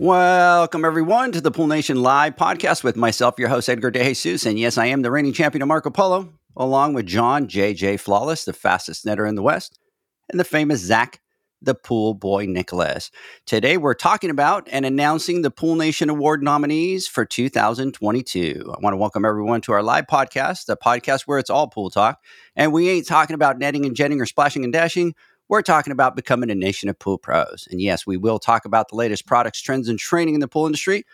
Welcome, everyone, to the Pool Nation Live podcast with myself, your host, Edgar De Jesus. And yes, I am the reigning champion of Marco Polo, along with John JJ Flawless, the fastest netter in the West, and the famous Zach, the Pool Boy Nicholas. Today, we're talking about and announcing the Pool Nation Award nominees for 2022. I want to welcome everyone to our live podcast, the podcast where it's all pool talk. And we ain't talking about netting and jetting or splashing and dashing. We're talking about becoming a nation of pool pros. And yes, we will talk about the latest products, trends, and training in the pool industry.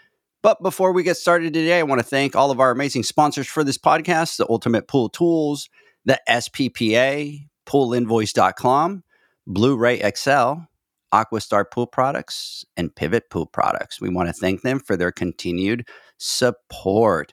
But before we get started today, I want to thank all of our amazing sponsors for this podcast the Ultimate Pool Tools, the SPPA, poolinvoice.com, Blu ray XL, Aquastar Pool Products, and Pivot Pool Products. We want to thank them for their continued support.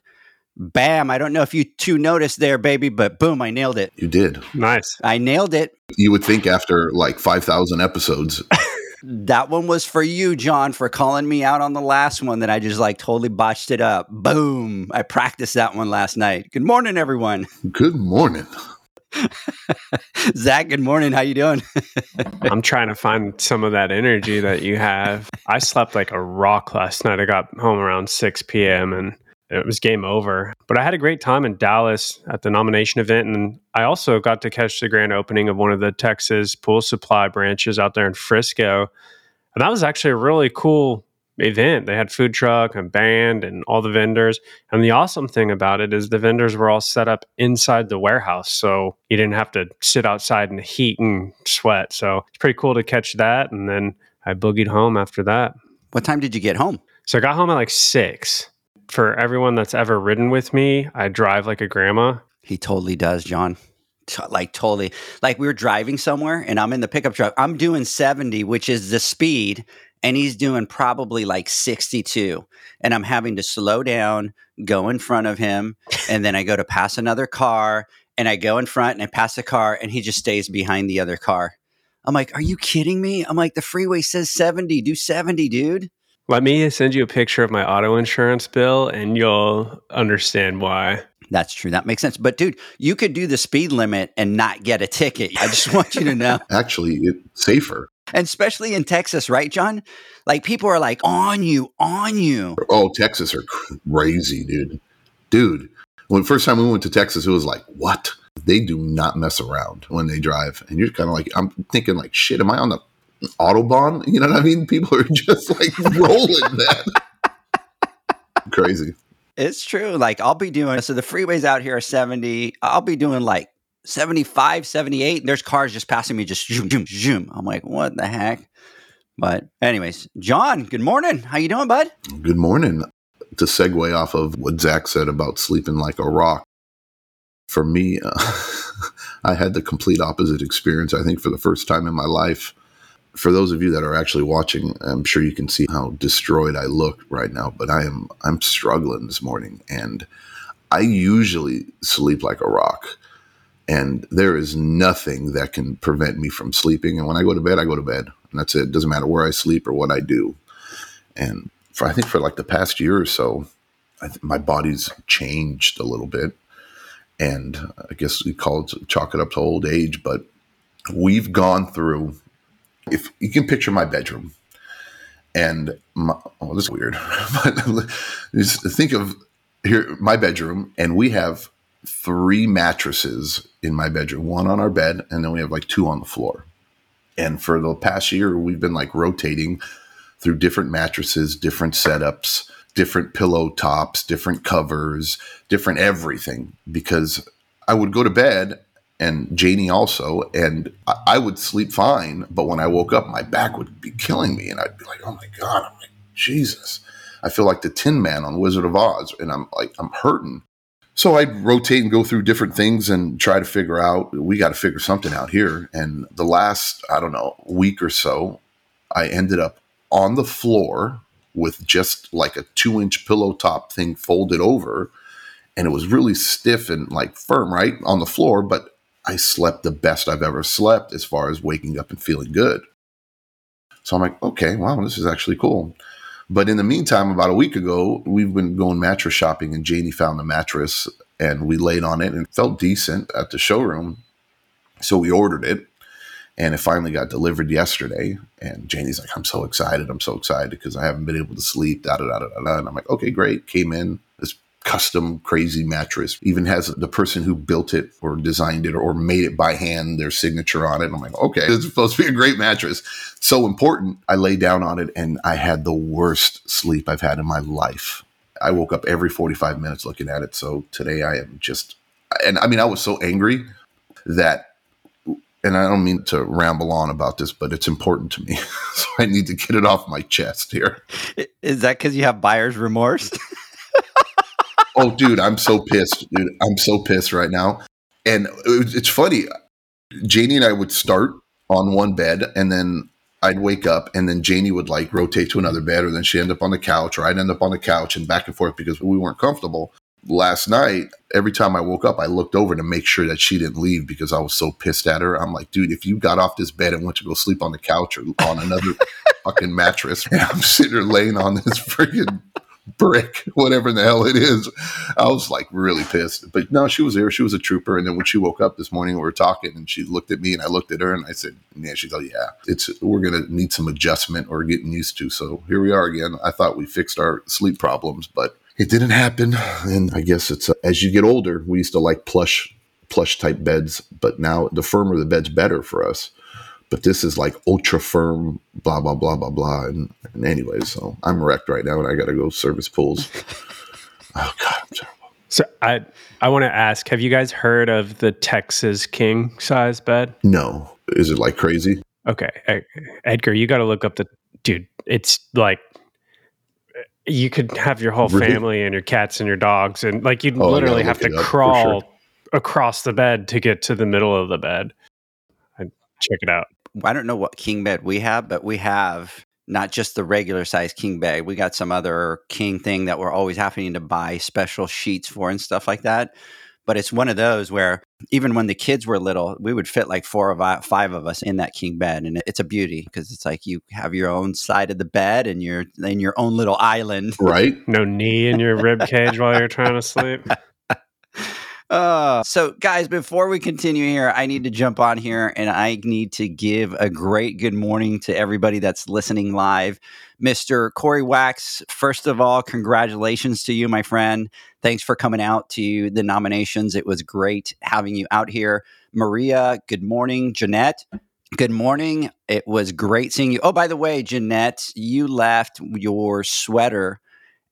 Bam. I don't know if you two noticed there, baby, but boom, I nailed it. You did. Nice. I nailed it. You would think after like 5,000 episodes. that one was for you, John, for calling me out on the last one that I just like totally botched it up. Boom. I practiced that one last night. Good morning, everyone. Good morning. Zach, good morning. How you doing? I'm trying to find some of that energy that you have. I slept like a rock last night. I got home around 6 p.m. and it was game over. But I had a great time in Dallas at the nomination event. And I also got to catch the grand opening of one of the Texas pool supply branches out there in Frisco. And that was actually a really cool event. They had food truck and band and all the vendors. And the awesome thing about it is the vendors were all set up inside the warehouse. So you didn't have to sit outside in the heat and sweat. So it's pretty cool to catch that. And then I boogied home after that. What time did you get home? So I got home at like six for everyone that's ever ridden with me, I drive like a grandma. He totally does, John. Like totally. Like we were driving somewhere and I'm in the pickup truck. I'm doing 70, which is the speed, and he's doing probably like 62. And I'm having to slow down, go in front of him, and then I go to pass another car and I go in front and I pass a car and he just stays behind the other car. I'm like, "Are you kidding me?" I'm like, "The freeway says 70. Do 70, dude." Let me send you a picture of my auto insurance bill and you'll understand why. That's true. That makes sense. But dude, you could do the speed limit and not get a ticket. I just want you to know. Actually, it's safer. And especially in Texas, right, John? Like people are like on you, on you. Oh, Texas are crazy, dude. Dude, when the first time we went to Texas, it was like, what? They do not mess around when they drive. And you're kind of like, I'm thinking like, shit, am I on the Autobahn. You know what I mean? People are just like rolling that. Crazy. It's true. Like I'll be doing so the freeways out here are 70. I'll be doing like 75, 78. And there's cars just passing me just zoom, zoom, zoom. I'm like, what the heck? But anyways, John, good morning. How you doing, bud? Good morning. To segue off of what Zach said about sleeping like a rock, for me, uh, I had the complete opposite experience. I think for the first time in my life, for those of you that are actually watching, I'm sure you can see how destroyed I look right now, but I am I'm struggling this morning and I usually sleep like a rock. And there is nothing that can prevent me from sleeping. And when I go to bed, I go to bed. And that's it. it doesn't matter where I sleep or what I do. And for I think for like the past year or so, my body's changed a little bit. And I guess we call it chalk it up to old age, but we've gone through if you can picture my bedroom and my, oh, this is weird, but just think of here my bedroom, and we have three mattresses in my bedroom, one on our bed, and then we have like two on the floor. And for the past year, we've been like rotating through different mattresses, different setups different pillow tops, different covers, different everything because I would go to bed and Janie also, and I, I would sleep fine. But when I woke up, my back would be killing me, and I'd be like, "Oh my god!" I'm like, "Jesus!" I feel like the Tin Man on Wizard of Oz, and I'm like, I'm hurting. So I'd rotate and go through different things and try to figure out. We got to figure something out here. And the last, I don't know, week or so, I ended up on the floor with just like a two inch pillow top thing folded over. And it was really stiff and like firm, right? On the floor. But I slept the best I've ever slept as far as waking up and feeling good. So I'm like, okay, wow, this is actually cool. But in the meantime, about a week ago, we've been going mattress shopping, and Janie found a mattress and we laid on it and felt decent at the showroom. So we ordered it and it finally got delivered yesterday. And Janie's like, I'm so excited. I'm so excited because I haven't been able to sleep. Da da da da da. And I'm like, okay, great. Came in this custom crazy mattress. Even has the person who built it or designed it or made it by hand, their signature on it. And I'm like, okay, this is supposed to be a great mattress. So important. I lay down on it and I had the worst sleep I've had in my life. I woke up every 45 minutes looking at it. So today I am just, and I mean, I was so angry that and I don't mean to ramble on about this, but it's important to me. so I need to get it off my chest here. Is that because you have buyer's remorse? oh, dude, I'm so pissed, dude. I'm so pissed right now. And it's funny. Janie and I would start on one bed, and then I'd wake up, and then Janie would like rotate to another bed, or then she'd end up on the couch, or I'd end up on the couch, and back and forth because we weren't comfortable. Last night, every time I woke up, I looked over to make sure that she didn't leave because I was so pissed at her. I'm like, dude, if you got off this bed and went to go sleep on the couch or on another fucking mattress, and I'm sitting there laying on this freaking brick, whatever the hell it is. I was like really pissed. But no, she was there. She was a trooper. And then when she woke up this morning, we were talking and she looked at me and I looked at her and I said, Yeah, she's like, Yeah, it's we're gonna need some adjustment or getting used to. So here we are again. I thought we fixed our sleep problems, but it didn't happen. And I guess it's uh, as you get older, we used to like plush plush type beds, but now the firmer the bed's better for us but this is like ultra firm, blah blah blah blah blah. And, and anyway, so I'm wrecked right now, and I got to go service pools. oh God, I'm terrible. So I I want to ask: Have you guys heard of the Texas king size bed? No, is it like crazy? Okay, Edgar, you got to look up the dude. It's like you could have your whole really? family and your cats and your dogs, and like you'd oh, literally have to crawl sure. across the bed to get to the middle of the bed. I'd check it out. I don't know what king bed we have, but we have not just the regular size king bed. We got some other king thing that we're always having to buy special sheets for and stuff like that. But it's one of those where even when the kids were little, we would fit like four of uh, five of us in that king bed, and it's a beauty because it's like you have your own side of the bed and you're in your own little island. Right. No knee in your rib cage while you're trying to sleep. Uh, so, guys, before we continue here, I need to jump on here and I need to give a great good morning to everybody that's listening live. Mr. Corey Wax, first of all, congratulations to you, my friend. Thanks for coming out to the nominations. It was great having you out here. Maria, good morning. Jeanette, Good morning. It was great seeing you. Oh, by the way, Jeanette, you left your sweater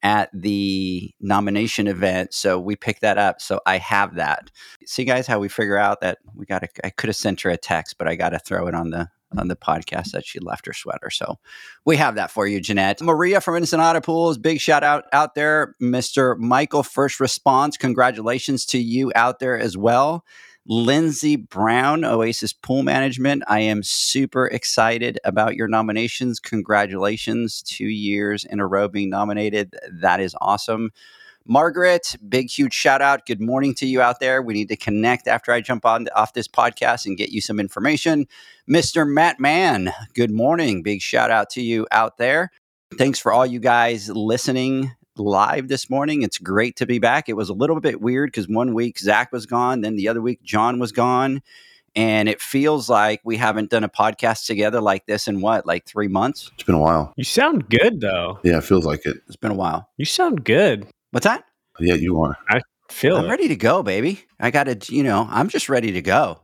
at the nomination event. So we picked that up. So I have that. See, guys, how we figure out that we got to, I could have sent her a text, but I got to throw it on the, on the podcast that she left her sweater. So we have that for you, Jeanette. Maria from Auto Pools, big shout out out there. Mr. Michael First Response, congratulations to you out there as well. Lindsay Brown, Oasis Pool Management. I am super excited about your nominations. Congratulations, two years in a row being nominated. That is awesome. Margaret, big huge shout out. Good morning to you out there. We need to connect after I jump on off this podcast and get you some information. Mr. Matt Mann, good morning. Big shout out to you out there. Thanks for all you guys listening live this morning. It's great to be back. It was a little bit weird because one week Zach was gone, then the other week John was gone. And it feels like we haven't done a podcast together like this in what, like three months? It's been a while. You sound good though. Yeah, it feels like it. It's been a while. You sound good. What's that? Yeah, you are. I feel I'm it. ready to go, baby. I got to, you know, I'm just ready to go.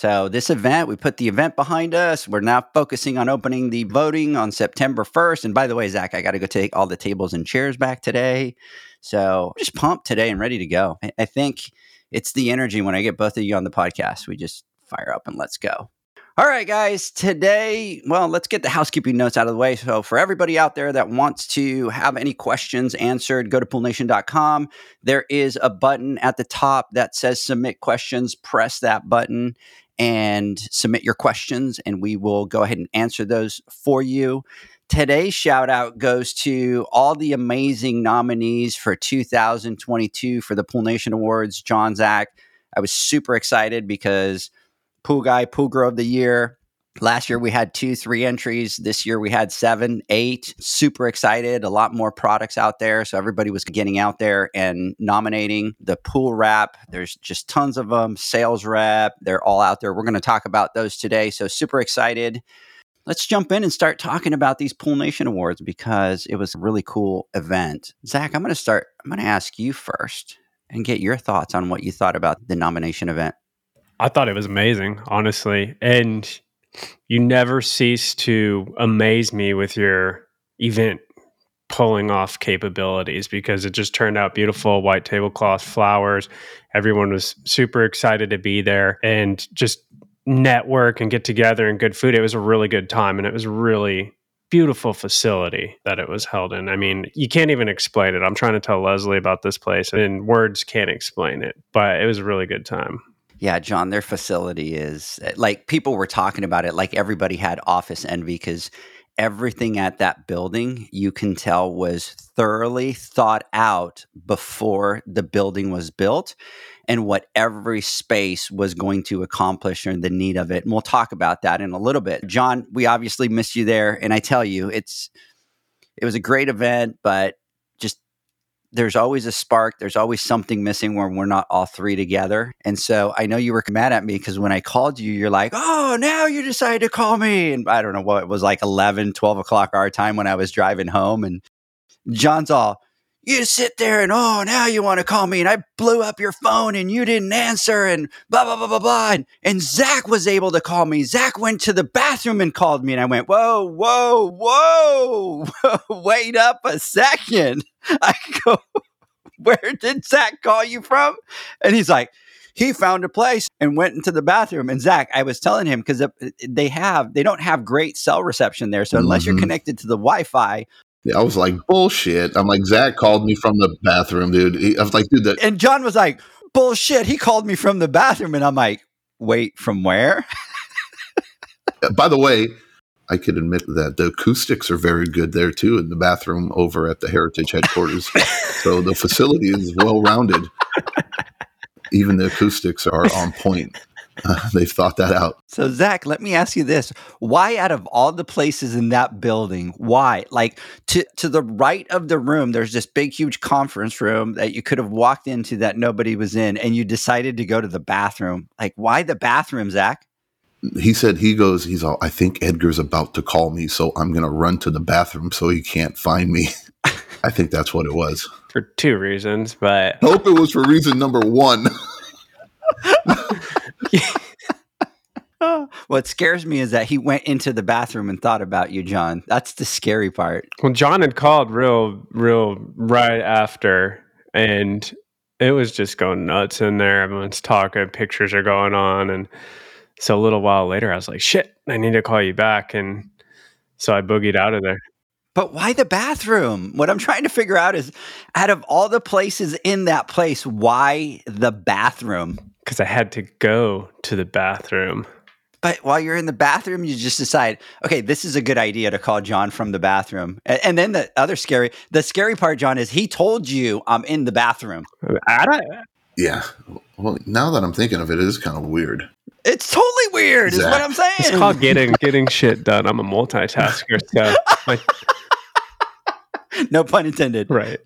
So, this event, we put the event behind us. We're now focusing on opening the voting on September 1st. And by the way, Zach, I got to go take all the tables and chairs back today. So, I'm just pumped today and ready to go. I think it's the energy when I get both of you on the podcast. We just fire up and let's go. All right, guys. Today, well, let's get the housekeeping notes out of the way. So, for everybody out there that wants to have any questions answered, go to poolnation.com. There is a button at the top that says submit questions. Press that button and submit your questions, and we will go ahead and answer those for you. Today's shout out goes to all the amazing nominees for 2022 for the Pool Nation Awards. John Zach, I was super excited because pool guy, pool Girl of the year. Last year we had two, three entries. This year we had seven, eight. Super excited. A lot more products out there. So everybody was getting out there and nominating the pool wrap. There's just tons of them. Sales rep. They're all out there. We're going to talk about those today. So super excited. Let's jump in and start talking about these Pool Nation Awards because it was a really cool event. Zach, I'm going to start. I'm going to ask you first and get your thoughts on what you thought about the nomination event. I thought it was amazing, honestly. And you never cease to amaze me with your event pulling off capabilities because it just turned out beautiful white tablecloth flowers everyone was super excited to be there and just network and get together and good food. It was a really good time and it was really beautiful facility that it was held in. I mean you can't even explain it. I'm trying to tell leslie about this place and words can't explain it but it was a really good time yeah, John, their facility is eh, like people were talking about it, like everybody had office envy because everything at that building you can tell was thoroughly thought out before the building was built and what every space was going to accomplish and the need of it. And we'll talk about that in a little bit. John, we obviously missed you there. And I tell you, it's it was a great event, but there's always a spark. There's always something missing when we're not all three together. And so I know you were mad at me because when I called you, you're like, oh, now you decided to call me. And I don't know what it was like 11, 12 o'clock our time when I was driving home. And John's all, you sit there and oh now you want to call me and I blew up your phone and you didn't answer and blah blah blah blah blah and, and Zach was able to call me. Zach went to the bathroom and called me and I went, Whoa, whoa, whoa, wait up a second. I go, Where did Zach call you from? And he's like, he found a place and went into the bathroom. And Zach, I was telling him because they have they don't have great cell reception there. So unless mm-hmm. you're connected to the Wi-Fi, I was like, bullshit. I'm like, Zach called me from the bathroom, dude. He, I was like, dude, that. And John was like, bullshit. He called me from the bathroom. And I'm like, wait, from where? By the way, I could admit that the acoustics are very good there too in the bathroom over at the Heritage headquarters. so the facility is well rounded. Even the acoustics are on point. they've thought that out. So, Zach, let me ask you this: Why, out of all the places in that building, why, like to to the right of the room, there's this big, huge conference room that you could have walked into that nobody was in, and you decided to go to the bathroom. Like, why the bathroom, Zach? He said he goes. He's all. I think Edgar's about to call me, so I'm going to run to the bathroom so he can't find me. I think that's what it was. For two reasons, but I hope it was for reason number one. what scares me is that he went into the bathroom and thought about you, John. That's the scary part. Well, John had called real, real right after, and it was just going nuts in there. Everyone's talking, pictures are going on, and so a little while later, I was like, "Shit, I need to call you back," and so I boogied out of there. But why the bathroom? What I'm trying to figure out is out of all the places in that place, why the bathroom? Because I had to go to the bathroom. But while you're in the bathroom, you just decide, okay, this is a good idea to call John from the bathroom. And, and then the other scary, the scary part, John, is he told you I'm in the bathroom. I don't. Yeah. Well, now that I'm thinking of it, it is kind of weird. It's totally weird, exactly. is what I'm saying. It's called getting getting shit done. I'm a multitasker, so like, no pun intended. Right.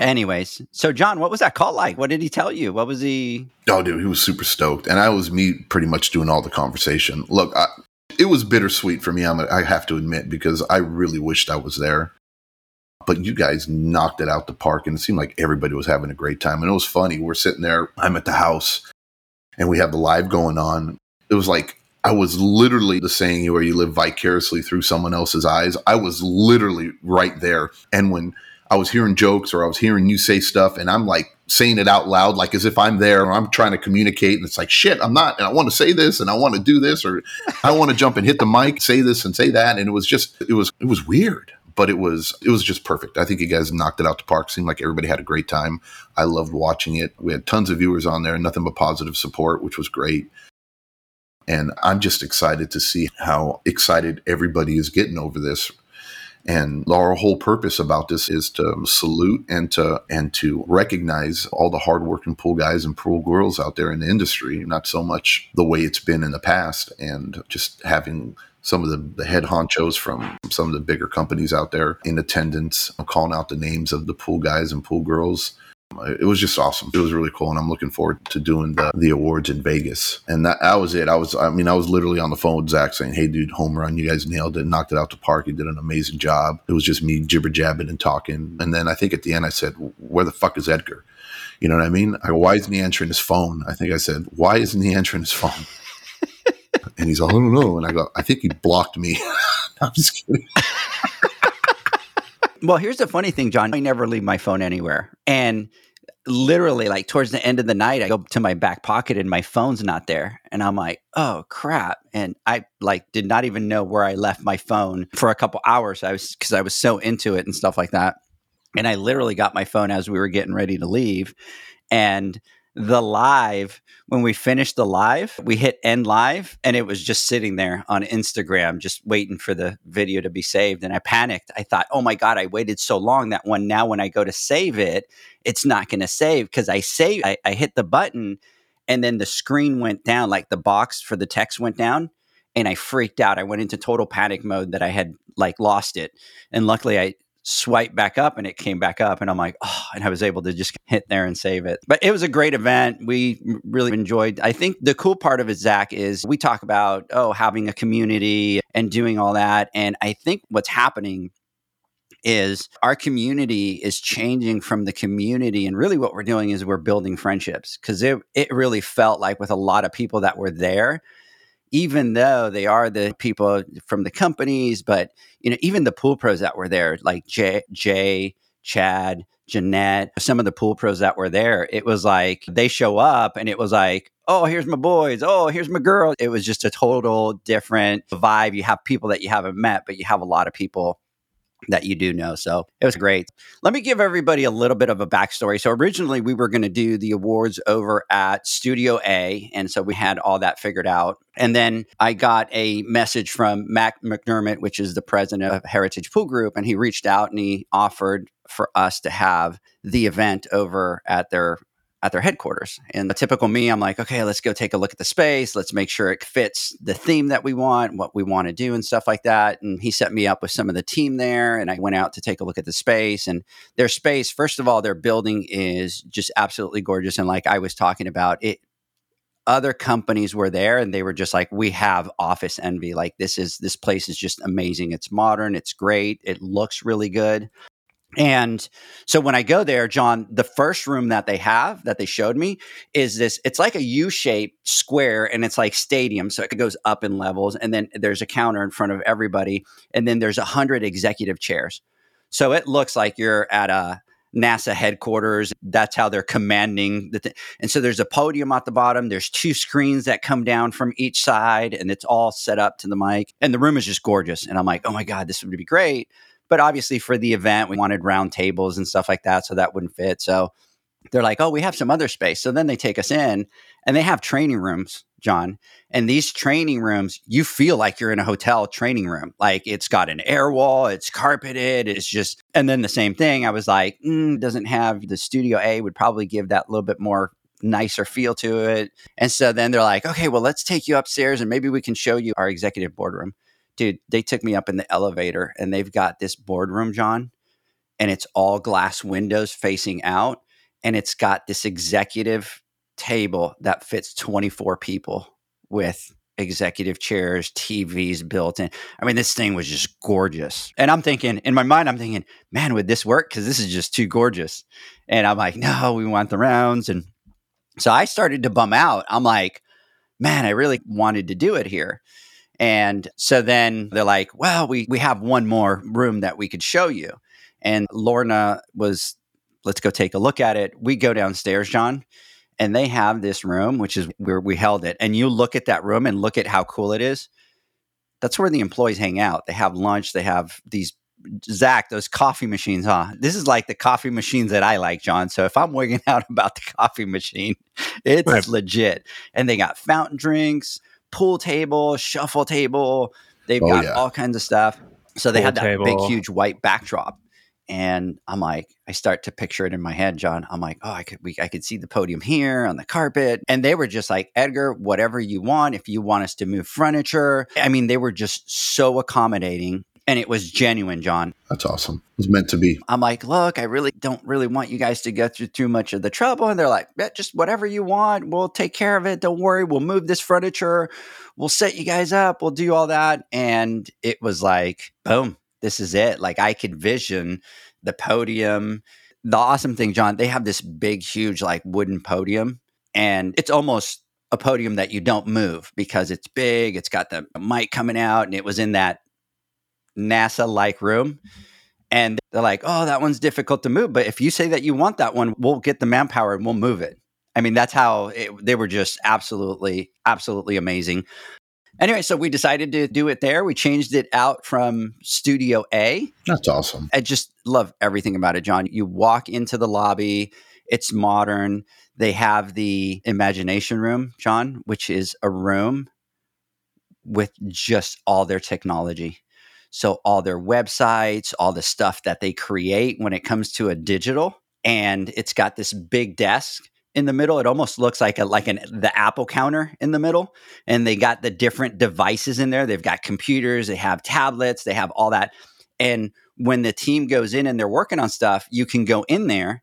Anyways, so John, what was that call like? What did he tell you? What was he? Oh, dude, he was super stoked, and I was me pretty much doing all the conversation. Look, I, it was bittersweet for me. I'm, I have to admit because I really wished I was there, but you guys knocked it out the park, and it seemed like everybody was having a great time, and it was funny. We're sitting there. I'm at the house, and we have the live going on. it was like I was literally the saying where you live vicariously through someone else's eyes. I was literally right there. And when I was hearing jokes or I was hearing you say stuff and I'm like saying it out loud, like as if I'm there or I'm trying to communicate and it's like, shit, I'm not. And I want to say this and I want to do this or I want to jump and hit the mic, say this and say that. And it was just, it was, it was weird but it was it was just perfect. I think you guys knocked it out the park. Seemed like everybody had a great time. I loved watching it. We had tons of viewers on there, nothing but positive support, which was great. And I'm just excited to see how excited everybody is getting over this. And our whole purpose about this is to salute and to and to recognize all the hardworking pool guys and pool girls out there in the industry, not so much the way it's been in the past, and just having some of the, the head honchos from some of the bigger companies out there in attendance, calling out the names of the pool guys and pool girls it was just awesome. It was really cool, and I'm looking forward to doing the, the awards in Vegas. And that, that was it. I was, I mean, I was literally on the phone with Zach saying, "Hey, dude, home run! You guys nailed it, knocked it out the park. You did an amazing job." It was just me jibber jabbing and talking. And then I think at the end I said, "Where the fuck is Edgar?" You know what I mean? I go, "Why isn't he answering his phone?" I think I said, "Why isn't he answering his phone?" and he's all, "I don't know." And I go, "I think he blocked me." I'm just kidding. Well, here's the funny thing, John. I never leave my phone anywhere. And literally, like towards the end of the night, I go to my back pocket and my phone's not there. And I'm like, oh crap. And I like did not even know where I left my phone for a couple hours. I was because I was so into it and stuff like that. And I literally got my phone as we were getting ready to leave. And the live when we finished the live we hit end live and it was just sitting there on instagram just waiting for the video to be saved and i panicked. I thought oh my god i waited so long that one now when i go to save it it's not going to save. Because i save I, I hit the button and then the screen went down like the box for the text went down and i freaked out. I went into total panic mode that i had like lost it. And luckily i swipe back up and it came back up and I'm like, oh, and I was able to just hit there and save it. But it was a great event. We really enjoyed. I think the cool part of it, Zach, is we talk about, oh, having a community and doing all that. And I think what's happening is our community is changing from the community and really what we're doing is we're building friendships because it, it really felt like with a lot of people that were there even though they are the people from the companies, but you know, even the pool pros that were there, like Jay, Jay Chad, Jeanette, some of the pool pros that were there, it was like they show up and it was like, oh, here's my boys. Oh, here's my girl. It was just a total different vibe. You have people that you haven't met, but you have a lot of people that you do know. So it was great. Let me give everybody a little bit of a backstory. So originally we were going to do the awards over at Studio A. And so we had all that figured out. And then I got a message from Mac McDermott, which is the president of Heritage Pool Group. And he reached out and he offered for us to have the event over at their at their headquarters. And the typical me, I'm like, okay, let's go take a look at the space. Let's make sure it fits the theme that we want, what we want to do, and stuff like that. And he set me up with some of the team there. And I went out to take a look at the space. And their space, first of all, their building is just absolutely gorgeous. And like I was talking about, it other companies were there and they were just like we have office envy like this is this place is just amazing it's modern it's great it looks really good and so when I go there, John, the first room that they have that they showed me is this it's like a U shaped square and it's like stadium. So it goes up in levels. And then there's a counter in front of everybody. And then there's a hundred executive chairs. So it looks like you're at a NASA headquarters. That's how they're commanding the th- and so there's a podium at the bottom. There's two screens that come down from each side, and it's all set up to the mic. And the room is just gorgeous. And I'm like, oh my god, this would be great. But obviously, for the event, we wanted round tables and stuff like that, so that wouldn't fit. So they're like, oh, we have some other space. So then they take us in and they have training rooms, John. And these training rooms, you feel like you're in a hotel training room. Like it's got an air wall, it's carpeted, it's just, and then the same thing. I was like, mm, doesn't have the Studio A would probably give that little bit more nicer feel to it. And so then they're like, okay, well, let's take you upstairs and maybe we can show you our executive boardroom dude, they took me up in the elevator and they've got this boardroom, John, and it's all glass windows facing out. And it's got this executive table that fits 24 people with executive chairs, TVs built in. I mean, this thing was just gorgeous. And I'm thinking, in my mind, I'm thinking, man, would this work? Because this is just too gorgeous. And I'm like, no, we want the rounds. And so I started to bum out. I'm like, man, I really wanted to do it here. And so then they're like, well, we, we have one more room that we could show you. And Lorna was, let's go take a look at it. We go downstairs, John, and they have this room, which is where we held it. And you look at that room and look at how cool it is. That's where the employees hang out. They have lunch, they have these Zach, those coffee machines, huh? This is like the coffee machines that I like, John. So if I'm wigging out about the coffee machine, it's right. legit. And they got fountain drinks, pool table, shuffle table. They've oh, got yeah. all kinds of stuff. So they pool had that table. big, huge white backdrop. And I'm like, I start to picture it in my head, John. I'm like, oh, I could, we, I could see the podium here on the carpet, and they were just like, Edgar, whatever you want. If you want us to move furniture, I mean, they were just so accommodating and it was genuine, John. That's awesome. It was meant to be. I'm like, look, I really don't really want you guys to go through too much of the trouble. And they're like, yeah, just whatever you want. We'll take care of it. Don't worry. We'll move this furniture. We'll set you guys up. We'll do all that. And it was like, boom, this is it. Like I could vision the podium. The awesome thing, John, they have this big, huge, like wooden podium. And it's almost a podium that you don't move because it's big. It's got the mic coming out, and it was in that NASA like room. And they're like, oh, that one's difficult to move. But if you say that you want that one, we'll get the manpower and we'll move it. I mean, that's how it, they were just absolutely, absolutely amazing. Anyway, so we decided to do it there. We changed it out from Studio A. That's awesome. I just love everything about it, John. You walk into the lobby, it's modern. They have the imagination room, John, which is a room with just all their technology. So all their websites, all the stuff that they create when it comes to a digital, and it's got this big desk in the middle. It almost looks like a like an the Apple counter in the middle, and they got the different devices in there. They've got computers, they have tablets, they have all that. And when the team goes in and they're working on stuff, you can go in there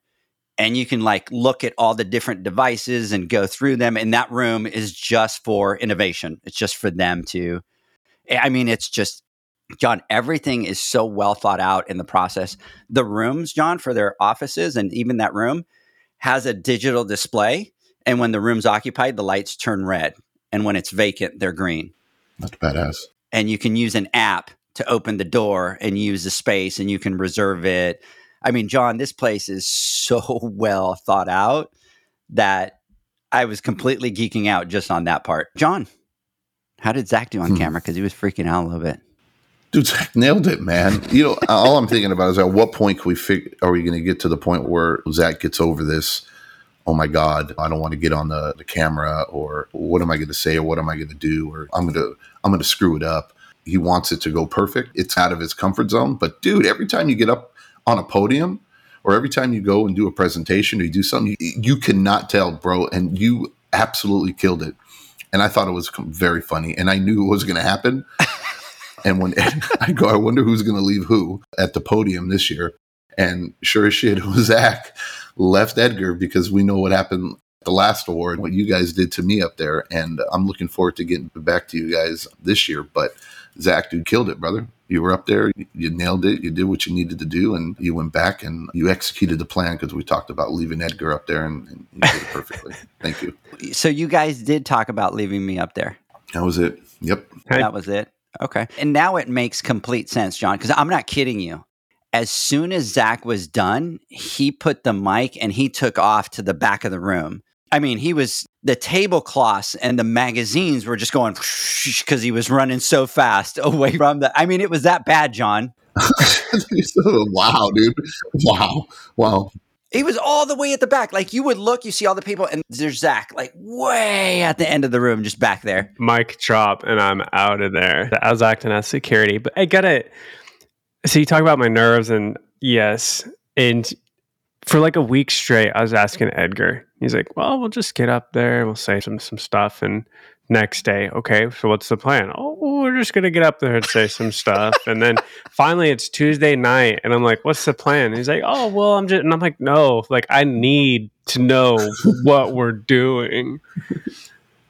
and you can like look at all the different devices and go through them. And that room is just for innovation. It's just for them to. I mean, it's just John, everything is so well thought out in the process. The rooms, John, for their offices and even that room has a digital display. And when the room's occupied, the lights turn red. And when it's vacant, they're green. That's badass. And you can use an app to open the door and use the space and you can reserve it. I mean, John, this place is so well thought out that I was completely geeking out just on that part. John, how did Zach do on hmm. camera? Because he was freaking out a little bit. Dude, Zach nailed it, man. You know, all I'm thinking about is at what point can we fig- are we going to get to the point where Zach gets over this? Oh my God, I don't want to get on the, the camera, or what am I going to say, or what am I going to do, or I'm going to I'm going to screw it up. He wants it to go perfect. It's out of his comfort zone. But dude, every time you get up on a podium, or every time you go and do a presentation or you do something, you, you cannot tell, bro. And you absolutely killed it. And I thought it was very funny, and I knew it was going to happen. And when I go, I wonder who's going to leave who at the podium this year. And sure as shit, it was Zach left Edgar because we know what happened the last award, what you guys did to me up there. And I'm looking forward to getting back to you guys this year. But Zach, dude, killed it, brother. You were up there, you nailed it, you did what you needed to do, and you went back and you executed the plan because we talked about leaving Edgar up there and, and you did it perfectly. Thank you. So you guys did talk about leaving me up there. That was it. Yep. That was it. Okay. And now it makes complete sense, John, because I'm not kidding you. As soon as Zach was done, he put the mic and he took off to the back of the room. I mean, he was the tablecloths and the magazines were just going because he was running so fast away from the. I mean, it was that bad, John. wow, dude. Wow. Wow. He was all the way at the back. Like you would look, you see all the people, and there's Zach, like way at the end of the room, just back there. Mic drop, and I'm out of there. I was acting as security, but I gotta. So you talk about my nerves, and yes, and for like a week straight, I was asking Edgar. He's like, "Well, we'll just get up there, we'll say some some stuff, and next day. Okay, so what's the plan? Oh, we're just gonna get up there and say some stuff, and then finally it's Tuesday night, and I'm like, what's the plan? And he's like, oh, well, I'm just, and I'm like, no, like I need to know what we're doing.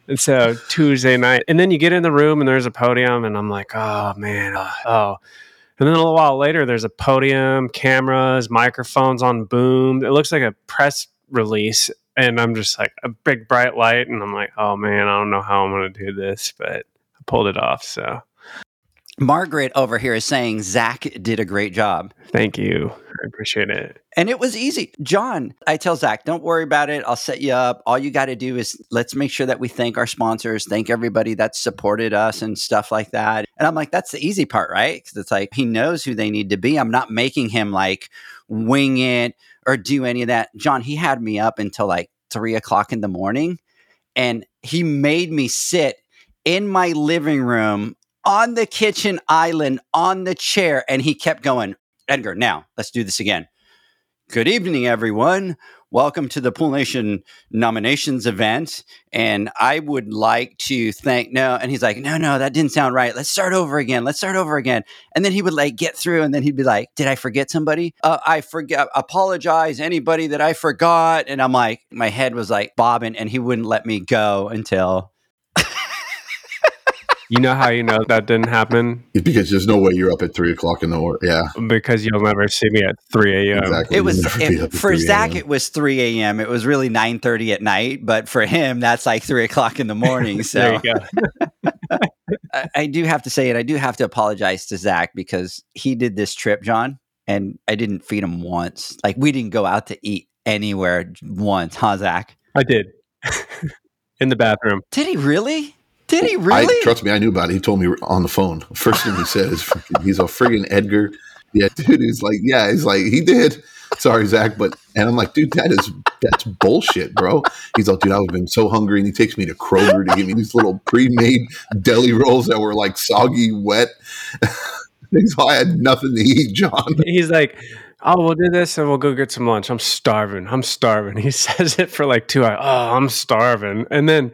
And so Tuesday night, and then you get in the room and there's a podium, and I'm like, oh man, oh. oh. And then a little while later, there's a podium, cameras, microphones on boom. It looks like a press release and I'm just like a big bright light, and I'm like, oh man, I don't know how I'm gonna do this, but I pulled it off. So Margaret over here is saying Zach did a great job. thank you, I appreciate it. And it was easy. John, I tell Zach, don't worry about it. I'll set you up. All you got to do is let's make sure that we thank our sponsors, thank everybody that supported us and stuff like that. And I'm like, that's the easy part, right? Because it's like he knows who they need to be. I'm not making him like wing it or do any of that. John, he had me up until like three o'clock in the morning and he made me sit in my living room on the kitchen island on the chair and he kept going edgar now let's do this again good evening everyone welcome to the pool nation nominations event. And i would like to thank no and he's like no no that didn't sound right. Let's start over again. Let's start over again. And then he would like get through and then he'd be like did i forget somebody? Uh, i forget apologize anybody that i forgot. And i'm like my head was like bobbing and he wouldn't let me go until You know how you know that didn't happen Because there's no way you're up at three o'clock in the morning. Yeah, because you'll never see me at 3 a.m. exactly. It was it, for Zach. It was three a.m. It was really nine thirty at night, but for him, that's like three o'clock in the morning. So you go. I, I do have to say it. I do have to apologize to Zach because he did this trip, John, and I didn't feed him once. Like we didn't go out to eat anywhere once, huh, Zach? I did in the bathroom. Did he really? Did he I, really? trust me, I knew about it. He told me on the phone. First thing he said is, "He's a friggin' Edgar." Yeah, dude. He's like, yeah. He's like, he did. Sorry, Zach, but and I'm like, dude, that is that's bullshit, bro. He's like, dude, I've been so hungry, and he takes me to Kroger to give me these little pre-made deli rolls that were like soggy, wet. He's like, I had nothing to eat, John. He's like, "Oh, we'll do this and we'll go get some lunch." I'm starving. I'm starving. He says it for like two hours. Oh, I'm starving. And then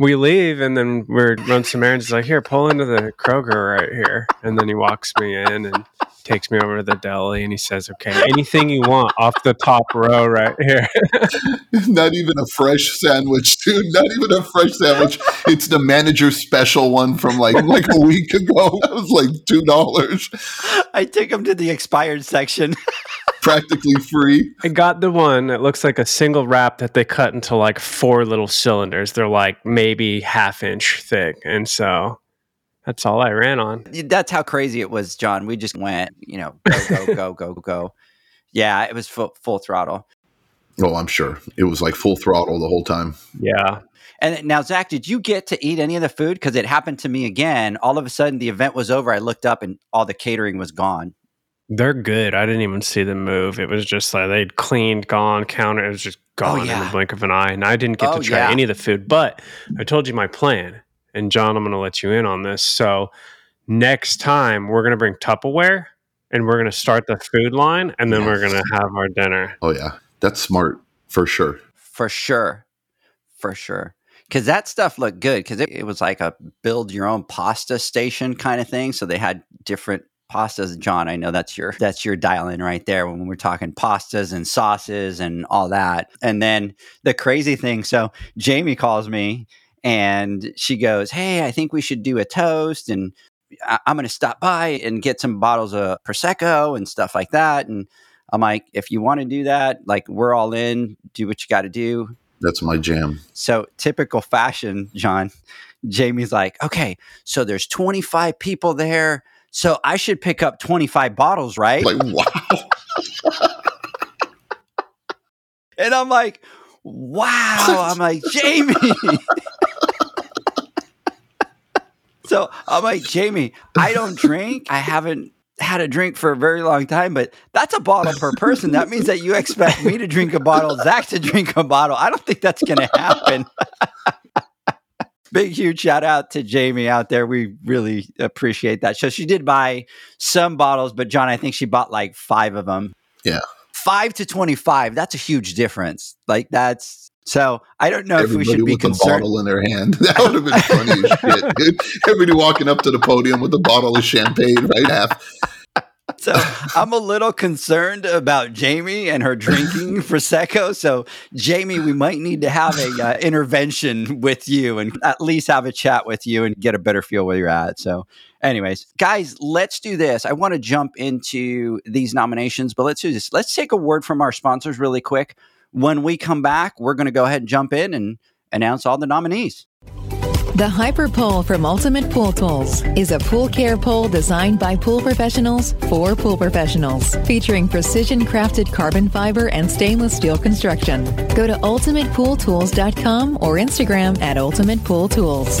we leave, and then we're run some errands. He's like, "Here, pull into the Kroger right here." And then he walks me in and takes me over to the deli, and he says, "Okay, anything you want off the top row right here." Not even a fresh sandwich, dude. Not even a fresh sandwich. It's the manager special one from like like a week ago. That was like two dollars, I took him to the expired section. practically free. I got the one that looks like a single wrap that they cut into like four little cylinders. They're like maybe half inch thick, and so that's all I ran on. That's how crazy it was, John. We just went, you know, go, go, go, go, go. Yeah, it was full, full throttle. Oh, I'm sure it was like full throttle the whole time. Yeah, And now, Zach, did you get to eat any of the food? Because it happened to me again. All of a sudden, the event was over. I looked up and all the catering was gone. they're good. I didn't even see them move. It was just like they'd cleaned, gone, counter. It was just oh, gone in yeah. the blink of an eye, and I didn't get Oh, to try yeah. any of the food. But I told you my plan, and John, I'm going to let you in on this. So next time we're going to bring Tupperware, and we're going to start the food line, and then we're going to have our dinner. Oh yeah, that's smart for sure. For sure. For sure. Because that stuff looked good. Because it, it was like a build your own pasta station kind of thing. So they had different pastas. John, I know that's your that's your dial in right there when we're talking pastas and sauces and all that. And then the crazy thing. So Jamie calls me and she goes, "Hey, I think we should do a toast and." I- I'm going to stop by and get some bottles of prosecco and stuff like that. And I'm like, if you want to do that, like we're all in. Do what you got to do. That's my jam. So typical fashion, John. Jamie's like, okay, so there's 25 people there. So I should pick up 25 bottles, right? Like wow, and I'm like, wow. I'm like, Jamie. so I'm like, Jamie, I don't drink. I haven't had a drink for a very long time, but that's a bottle per person. That means that you expect me to drink a bottle, Zach to drink a bottle. I don't think that's going to happen. Big, huge shout out to Jamie out there. We really appreciate that. So she did buy some bottles, but John, I think she bought like five of them. Yeah. Five to 25. That's a huge difference. Like that's so I don't know if we should be with concerned. bottle in their hand. That would have been funny as shit, dude. Everybody walking up to the podium with a bottle of champagne, right? Half. So I'm a little concerned about Jamie and her drinking prosecco. So Jamie, we might need to have a uh, intervention with you and at least have a chat with you and get a better feel where you're at. So, anyways, guys, let's do this. I want to jump into these nominations, but let's do this. Let's take a word from our sponsors really quick. When we come back, we're going to go ahead and jump in and announce all the nominees. The Hyper Pole from Ultimate Pool Tools is a pool care pole designed by pool professionals for pool professionals, featuring precision crafted carbon fiber and stainless steel construction. Go to ultimatepooltools.com or Instagram at Ultimate Pool Tools.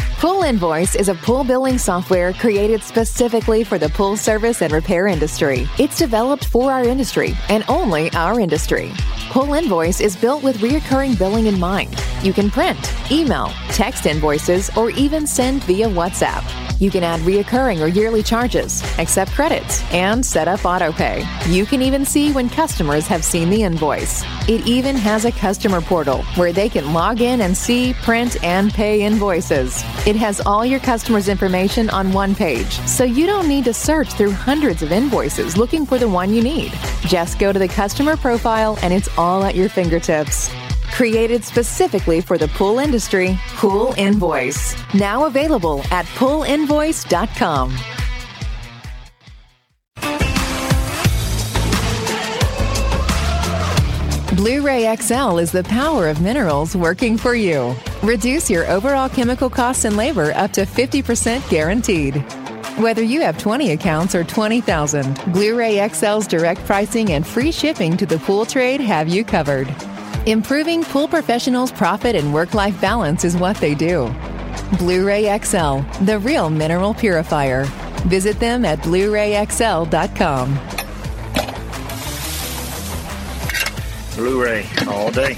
Pool Invoice is a pool billing software created specifically for the pool service and repair industry. It's developed for our industry and only our industry. Pool Invoice is built with reoccurring billing in mind. You can print, email, text invoices, or even send via WhatsApp. You can add reoccurring or yearly charges, accept credits, and set up autopay. You can even see when customers have seen the invoice. It even has a customer portal where they can log in and see, print, and pay invoices. It has all your customers' information on one page, so you don't need to search through hundreds of invoices looking for the one you need. Just go to the customer profile and it's all at your fingertips. Created specifically for the pool industry, Pool Invoice. Now available at poolinvoice.com. Blu ray XL is the power of minerals working for you. Reduce your overall chemical costs and labor up to 50% guaranteed. Whether you have 20 accounts or 20,000, Blu ray XL's direct pricing and free shipping to the pool trade have you covered. Improving pool professionals' profit and work life balance is what they do. Blu ray XL, the real mineral purifier. Visit them at Blu rayxl.com. Blu-ray all day.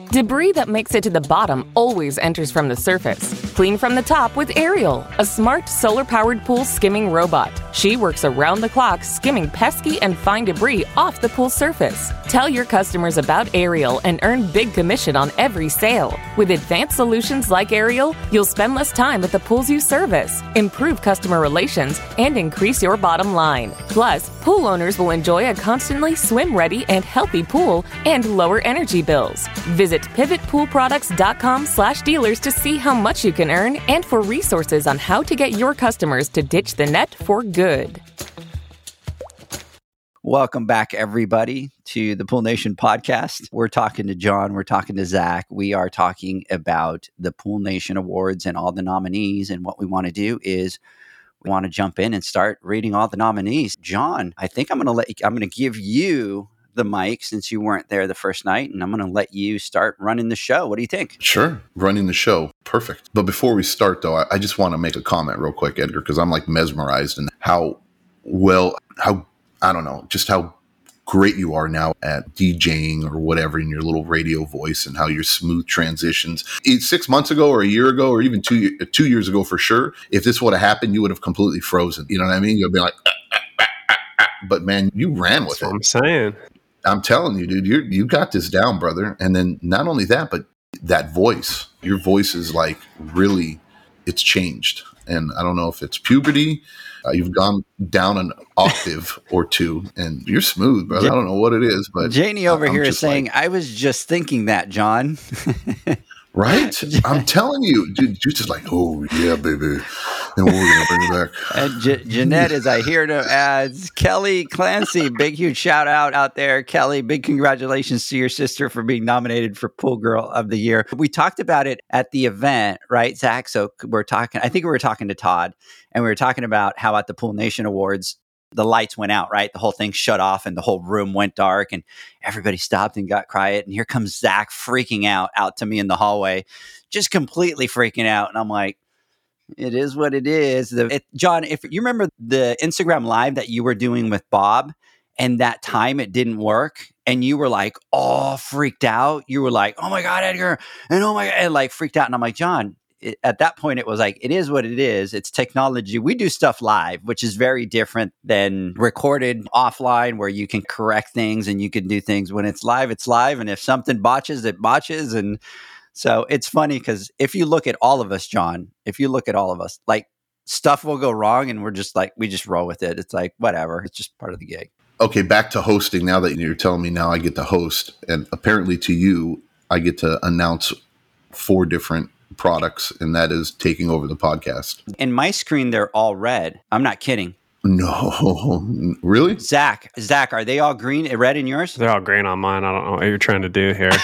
Debris that makes it to the bottom always enters from the surface. Clean from the top with Ariel, a smart solar powered pool skimming robot. She works around the clock skimming pesky and fine debris off the pool surface. Tell your customers about Ariel and earn big commission on every sale. With advanced solutions like Ariel, you'll spend less time at the pools you service, improve customer relations, and increase your bottom line. Plus, pool owners will enjoy a constantly swim ready and healthy pool and lower energy bills. Visit pivotpoolproducts.com slash dealers to see how much you can earn and for resources on how to get your customers to ditch the net for good. Welcome back, everybody, to the Pool Nation podcast. We're talking to John, we're talking to Zach. We are talking about the Pool Nation Awards and all the nominees. And what we want to do is we want to jump in and start reading all the nominees. John, I think I'm going to let I'm going to give you the mic since you weren't there the first night, and I'm going to let you start running the show. What do you think? Sure, running the show, perfect. But before we start, though, I, I just want to make a comment real quick, Edgar, because I'm like mesmerized in how well, how I don't know, just how great you are now at DJing or whatever in your little radio voice and how your smooth transitions. Six months ago or a year ago or even two two years ago for sure, if this would have happened, you would have completely frozen. You know what I mean? You'd be like, ah, ah, ah, but man, you ran with That's it. I'm saying. I'm telling you, dude, you you got this down, brother. And then not only that, but that voice, your voice is like really, it's changed. And I don't know if it's puberty. Uh, you've gone down an octave or two, and you're smooth, brother. I don't know what it is, but Janie over I'm here is saying, like- I was just thinking that, John. right? I'm telling you, dude, you're just like, oh yeah, baby, and we're going to bring it back. And J- Jeanette, as I hear no ads, Kelly Clancy, big huge shout out out there, Kelly. Big congratulations to your sister for being nominated for Pool Girl of the Year. We talked about it at the event, right, Zach? So we're talking. I think we were talking to Todd, and we were talking about how at the Pool Nation Awards the lights went out, right? The whole thing shut off and the whole room went dark and everybody stopped and got quiet. And here comes Zach freaking out out to me in the hallway, just completely freaking out. And I'm like, it is what it is. The, it, John, if you remember the Instagram live that you were doing with Bob and that time it didn't work and you were like all freaked out, you were like, oh my God, Edgar, and oh my God, and like freaked out. And I'm like, John, it, at that point it was like it is what it is. It's technology. We do stuff live which is very different than recorded offline where you can correct things and you can do things. When it's live it's live and if something botches it botches and so it's funny because if you look at all of us john if you look at all of us like stuff will go wrong and we're just like we just roll with it. It's like whatever. It's just part of the gig. Okay back to hosting. Now that you're telling me now i get to host and apparently to you i get to announce four different products, and that is taking over the podcast. In my screen, they're all red. I'm not kidding. No, really? Zach, Zach, are they all green, eh, red in yours? They're all green on mine. I don't know what you're trying to do here.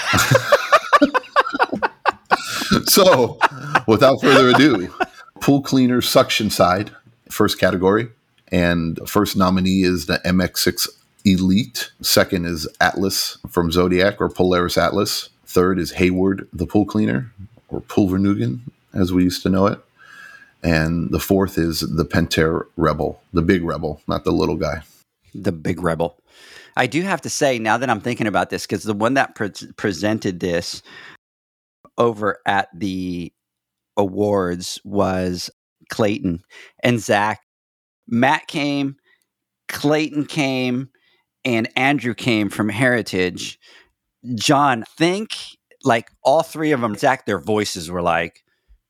so, without further ado, pool cleaner suction side, first category. And first nominee is the MX6 Elite. Second is Atlas from Zodiac or Polaris Atlas. Third is Hayward, the pool cleaner or Poolvergnuegen, as we used to know it. And the fourth is the Pentair Rebel, the big rebel, not the little guy. The big rebel. I do have to say, now that I'm thinking about this, because the one that pre- presented this over at the awards was Clayton and Zach. Matt came, Clayton came, and Andrew came from Heritage. John, think like all three of them, Zach, their voices were like,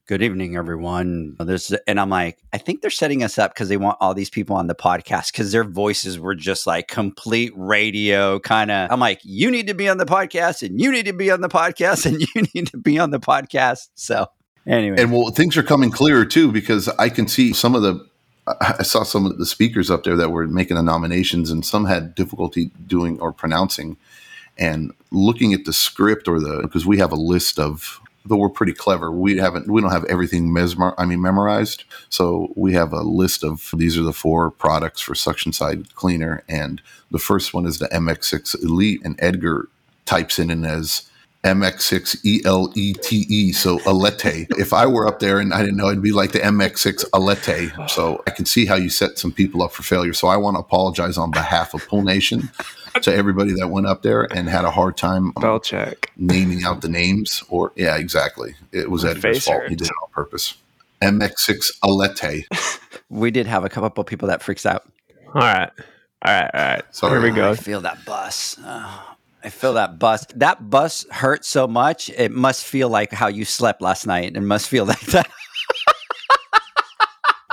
good evening everyone. There's and i'm like i think they're setting us up because they want all these people on the podcast because their voices were just like complete radio kind of i'm like you need to be on the podcast and you need to be on the podcast and you need to be on the podcast. So anyway. And well things are coming clearer too because i can see some of the i saw some of the speakers up there that were making the nominations and some had difficulty doing or pronouncing and looking at the script or the because we have a list of though we're pretty clever we haven't we don't have everything mesmer i mean memorized so we have a list of these are the four products for suction side cleaner and the first one is the mx6 elite and edgar types in it as MX6 E L E T E, so Alete. If I were up there and I didn't know, it'd be like the MX6 Alete. So I can see how you set some people up for failure. So I want to apologize on behalf of Pool Nation to everybody that went up there and had a hard time um, check. naming out the names. Or yeah, exactly. It was My Edgar's fault. hurts. He did it on purpose. MX6 Alete. we did have a couple people that freaks out All right. All right. All right. Sorry. Here we go. i feel that bus Oh, i feel that bus that bus hurt so much it must feel like how you slept last night it must feel like that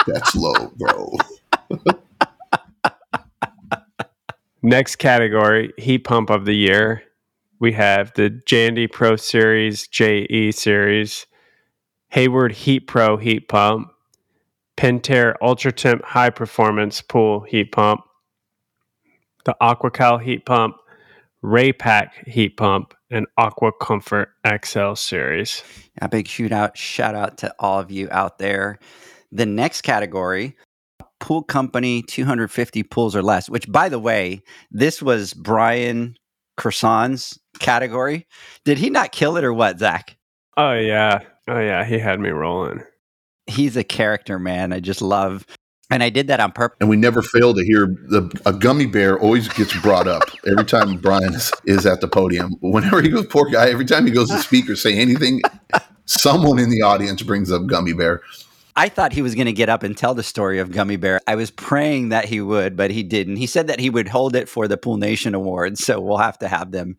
That's low, bro. Next category, heat pump of the year. We have the Jandy Pro Series, JE Series, Hayward Heat Pro Heat Pump, Pentair Ultra Temp High Performance Pool Heat Pump, the AquaCal Heat Pump, Raypak Heat Pump, and Aqua Comfort XL Series. A big shoot out, shout out to all of you out there. The next category, pool company 250 pools or less, which by the way, this was Brian Croissant's category. Did he not kill it or what, Zach? Oh, yeah. Oh, yeah. He had me rolling. He's a character, man. I just love. And I did that on purpose. And we never fail to hear the a gummy bear always gets brought up every time Brian is, is at the podium. Whenever he goes, poor guy, every time he goes to speak or say anything, someone in the audience brings up gummy bear. I thought he was going to get up and tell the story of Gummy Bear. I was praying that he would, but he didn't. He said that he would hold it for the Pool Nation Awards. So we'll have to have them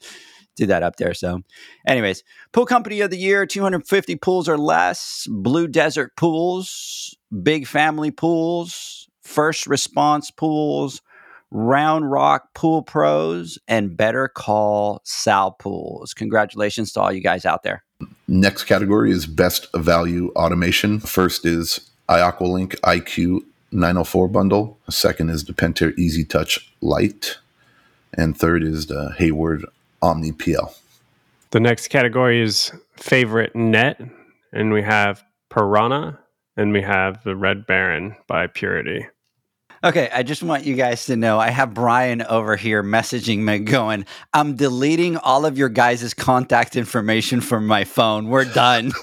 do that up there. So, anyways, Pool Company of the Year 250 pools or less, Blue Desert Pools, Big Family Pools, First Response Pools, Round Rock Pool Pros, and Better Call Sal Pools. Congratulations to all you guys out there. Next category is best value automation. First is iAqualink IQ 904 bundle. Second is the Pentair Easy Touch Lite. And third is the Hayward Omni PL. The next category is favorite net, and we have Piranha, and we have the Red Baron by Purity. Okay, I just want you guys to know I have Brian over here messaging me going, I'm deleting all of your guys' contact information from my phone. We're done.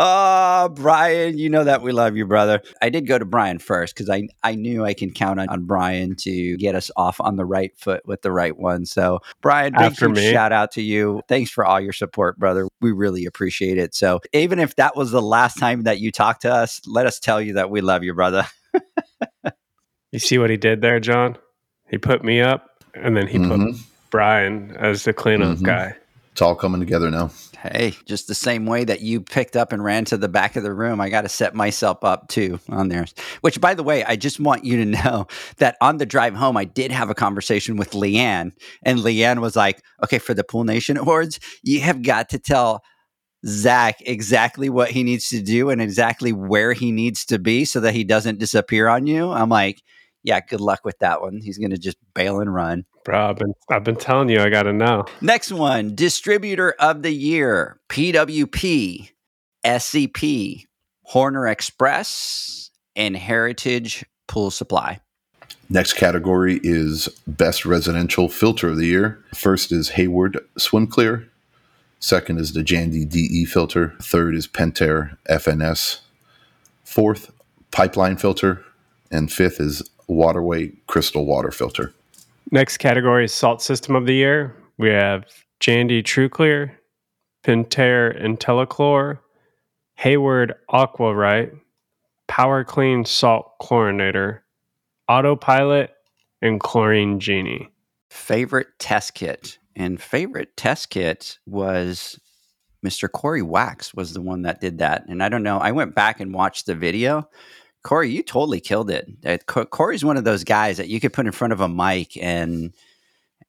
Oh, Brian, you know that we love you, brother. I did go to Brian first because I, I knew I can count on, on Brian to get us off on the right foot with the right one. So, Brian, big After me. shout out to you. Thanks for all your support, brother. We really appreciate it. So, even if that was the last time that you talked to us, let us tell you that we love you, brother. You see what he did there, John? He put me up, and then he put Mhm. Brian as the cleanup Mhm. guy. It's all coming together now. Hey, just the same way that you picked up and ran to the back of the room, I got to set myself up too on there. Which, by the way, I just want you to know that on the drive home, I did have a conversation with Leanne, and Leanne was like, okay, for the Pool Nation Awards, you have got to tell Zach exactly what he needs to do and exactly where he needs to be so that he doesn't disappear on you. I'm like, yeah, good luck with that one. He's going to just bail and run. Bro, I've been, I've been telling you, I got to know. Next one, distributor of the year, PWP, SCP, Horner Express, and Heritage Pool Supply. Next category is Best Residential Filter of the Year. First is Hayward Swim Clear. Second is the Jandy DE filter. Third is Pentair FNS. Fourth, Pipeline filter. And fifth is Waterway Crystal Water filter. Next category is salt system of the year. We have Jandy TruClear, Pentair IntelliChlor, Hayward AquaRite, Power Clean Salt Chlorinator, Autopilot, and Chlorine Genie. Favorite test kit. And favorite test kit was Mr. Corey Wax was the one that did that. And I don't know, I went back and watched the video. Corey, you totally killed it. Uh, Corey's one of those guys that you could put in front of a mic and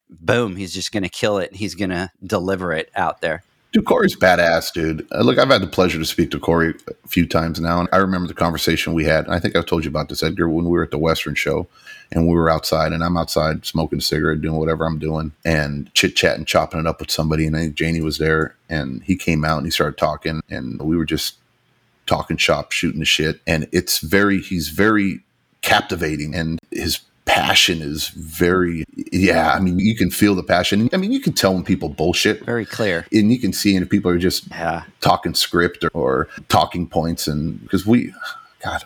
boom, he's just going to kill it. He's going to deliver it out there. Dude, Corey's badass, dude. Uh, look, I've had the pleasure to speak to Corey a few times now, and I remember the conversation we had. I think I've told you about this, Edgar, when we were at the Western show, and we were outside, and I'm outside smoking a cigarette, doing whatever I'm doing, and chit chatting, chopping it up with somebody. And I think Janie was there, and he came out and he started talking, and we were just talking shop, shooting the shit. And it's very, he's very captivating, and his passion is very, yeah. I mean, you can feel the passion. I mean, you can tell when people bullshit Very clear. and you can see if people are just Yeah. talking script or, or talking points and because we god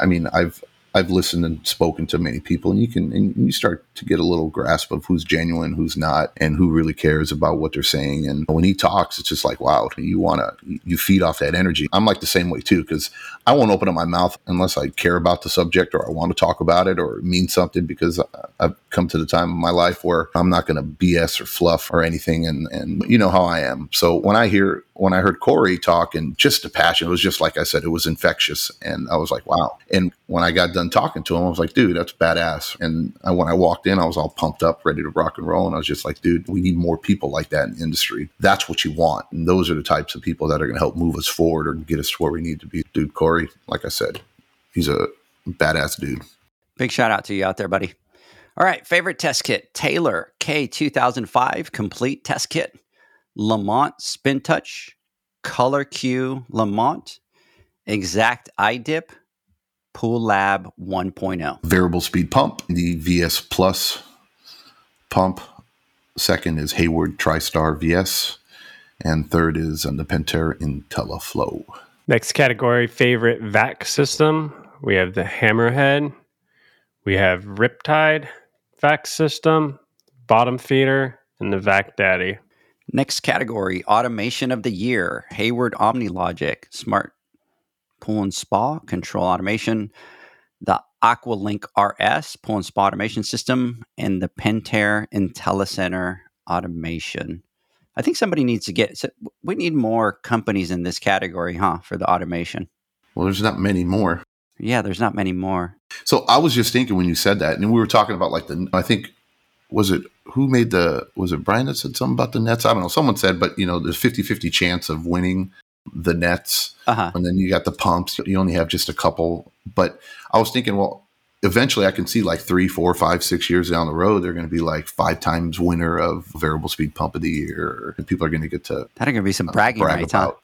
i mean i've i've listened and spoken to many people and you can and you start to get a little grasp of who's genuine who's not and who really cares about what they're saying. And when he talks it's just like wow you want to you feed off that energy. I'm like the same way too because i won't open up my mouth unless i care about the subject or i want to talk about it or it means something because i've come to the time of my life where i'm not going to bs or fluff or anything and and you know how i am. So when i hear when i heard corey talk and just the passion it was just like i said it was infectious. And i was like wow. And when i got done talking to him i was like dude that's badass. And I, when i walked in i was all pumped up ready to rock and roll and i was just like dude we need more people like that in the industry. That's what you want. And those are the types of people that are going to help move us forward or get us to where we need to be. Dude corey like i said he's a badass dude. Big shout out to you out there, buddy. All right, favorite test kit Taylor K2005 complete test kit, LaMotte Spin Touch, Color Q LaMotte, Exact iDip, Pool Lab oh. 1.0. variable speed pump, the VS Plus pump. Second is Hayward TriStar VS. And third is um, the Pentair IntelliFlow. Next category, favorite vac system. We have the Hammerhead. We have Riptide vac system, bottom feeder, and the Vac Daddy. Next category automation of the year Hayward OmniLogic, Smart Pool and Spa Control Automation, the Aqualink RS Pool and Spa Automation System, and the Pentair IntelliCenter Automation. I think somebody needs to get, so we need more companies in this category, huh, for the automation. Well, there's not many more. Yeah, there's not many more. So I was just thinking when you said that, and we were talking about like the, I think, was it who made the, was it Brian that said something about the Nets? I don't know. Someone said, but you know, there's 50 50 chance of winning the nets, Uh-huh. and then you got the pumps. You only have just a couple. But I was thinking, well, eventually I can see like three, four, five, six years down the road, they're going to be like five times winner of variable speed pump of the year. And people are going to get to That are going to be some bragging brag rights, huh? about.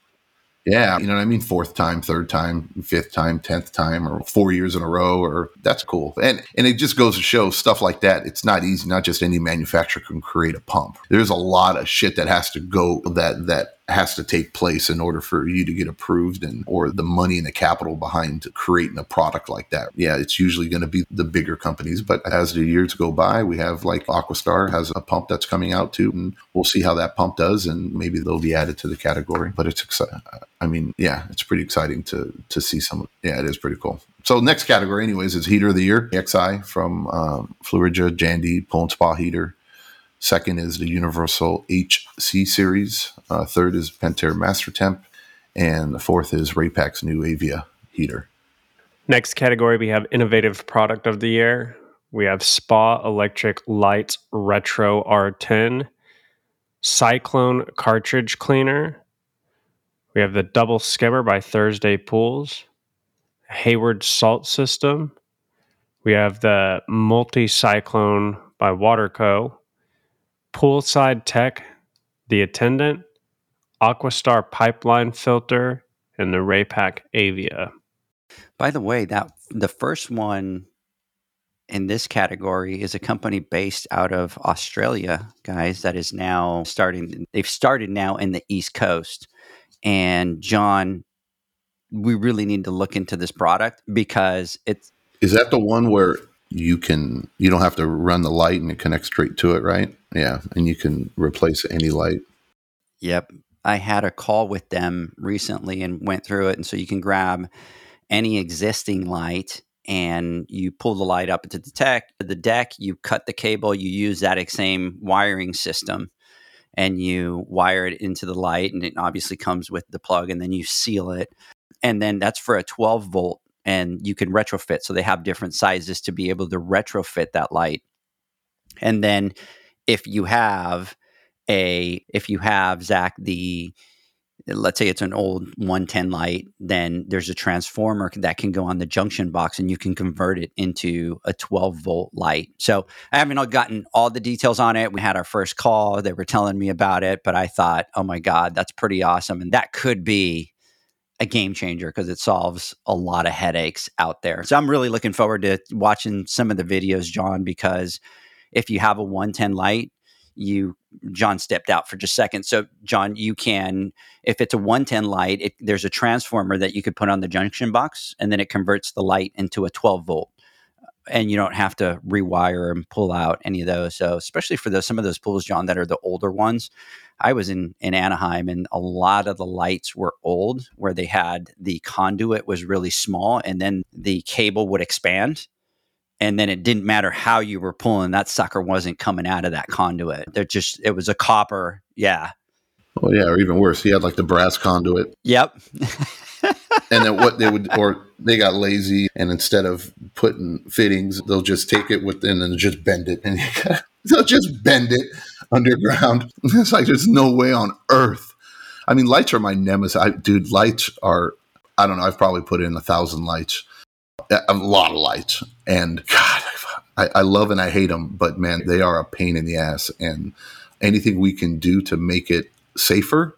Yeah, you know what I mean? Fourth time, third time, fifth time, tenth time, or four years in a row, or that's cool. And and it just goes to show stuff like that. It's not easy. Not just any manufacturer can create a pump. There's a lot of shit that has to go that that has to take place in order for you to get approved and or the money and the capital behind creating a product like that. Yeah, it's usually going to be the bigger companies, but as the years go by, we have like Aquastar has a pump that's coming out too, and we'll see how that pump does, and maybe they'll be added to the category. But it's exciting. I mean, yeah, it's pretty exciting to to see some. Yeah, it is pretty cool. So next category, anyways, is heater of the year. XI from um, Fluidra Jandy Pull and Spa heater. Second is the Universal HC series. Uh, third is Pentair Master Temp, and the fourth is Raypak's new Avia heater. Next category, we have Innovative Product of the Year. We have Spa Electric Light Retro R10, Cyclone Cartridge Cleaner. We have the Double Skimmer by Thursday Pools, Hayward Salt System. We have the Multi Cyclone by Waterco, Poolside Tech, The Attendant, Aquastar Pipeline Filter, and the Raypak Avia. By the way, that the first one in this category is a company based out of Australia, guys, that is now starting they've started now in the East Coast. And John, we really need to look into this product because it's Is that the one where you can you don't have to run the light and it connects straight to it, right? Yeah, and you can replace any light. Yep. I had a call with them recently and went through it. And so you can grab any existing light and you pull the light up into the deck, the deck, you cut the cable, you use that same wiring system and you wire it into the light and it obviously comes with the plug and then you seal it. And then that's for a 12 volt and you can retrofit. So they have different sizes to be able to retrofit that light. And then if you have a if you have Zach the let's say it's an old 110 light, then there's a transformer that can go on the junction box and you can convert it into a 12 volt light. So I haven't gotten all the details on it. We had our first call, they were telling me about it, but I thought, oh my God, that's pretty awesome. And that could be a game changer because it solves a lot of headaches out there. So I'm really looking forward to watching some of the videos, John, because if you have a 110 light, you John stepped out for just a second. So John, you can if it's a 110 light, it, there's a transformer that you could put on the junction box, and then it converts the light into a 12 volt, and you don't have to rewire and pull out any of those. So especially for those some of those pools, John, that are the older ones. I was in in Anaheim, and a lot of the lights were old, where they had the conduit was really small, and then the cable would expand and then it didn't matter how you were pulling that sucker wasn't coming out of that conduit. They're just it was a copper yeah. Oh yeah, or even worse, he had like the brass conduit, yep. And then what they would, or they got lazy, and instead of putting fittings, they'll just take it within and just bend it, and they'll just bend it underground. It's like there's no way on earth. I mean, lights are my nemesis, I, dude. Lights are. I don't know. I've probably put in a thousand lights, a lot of lights, and God, I, I love and I hate them, but man, they are a pain in the ass. And anything we can do to make it safer,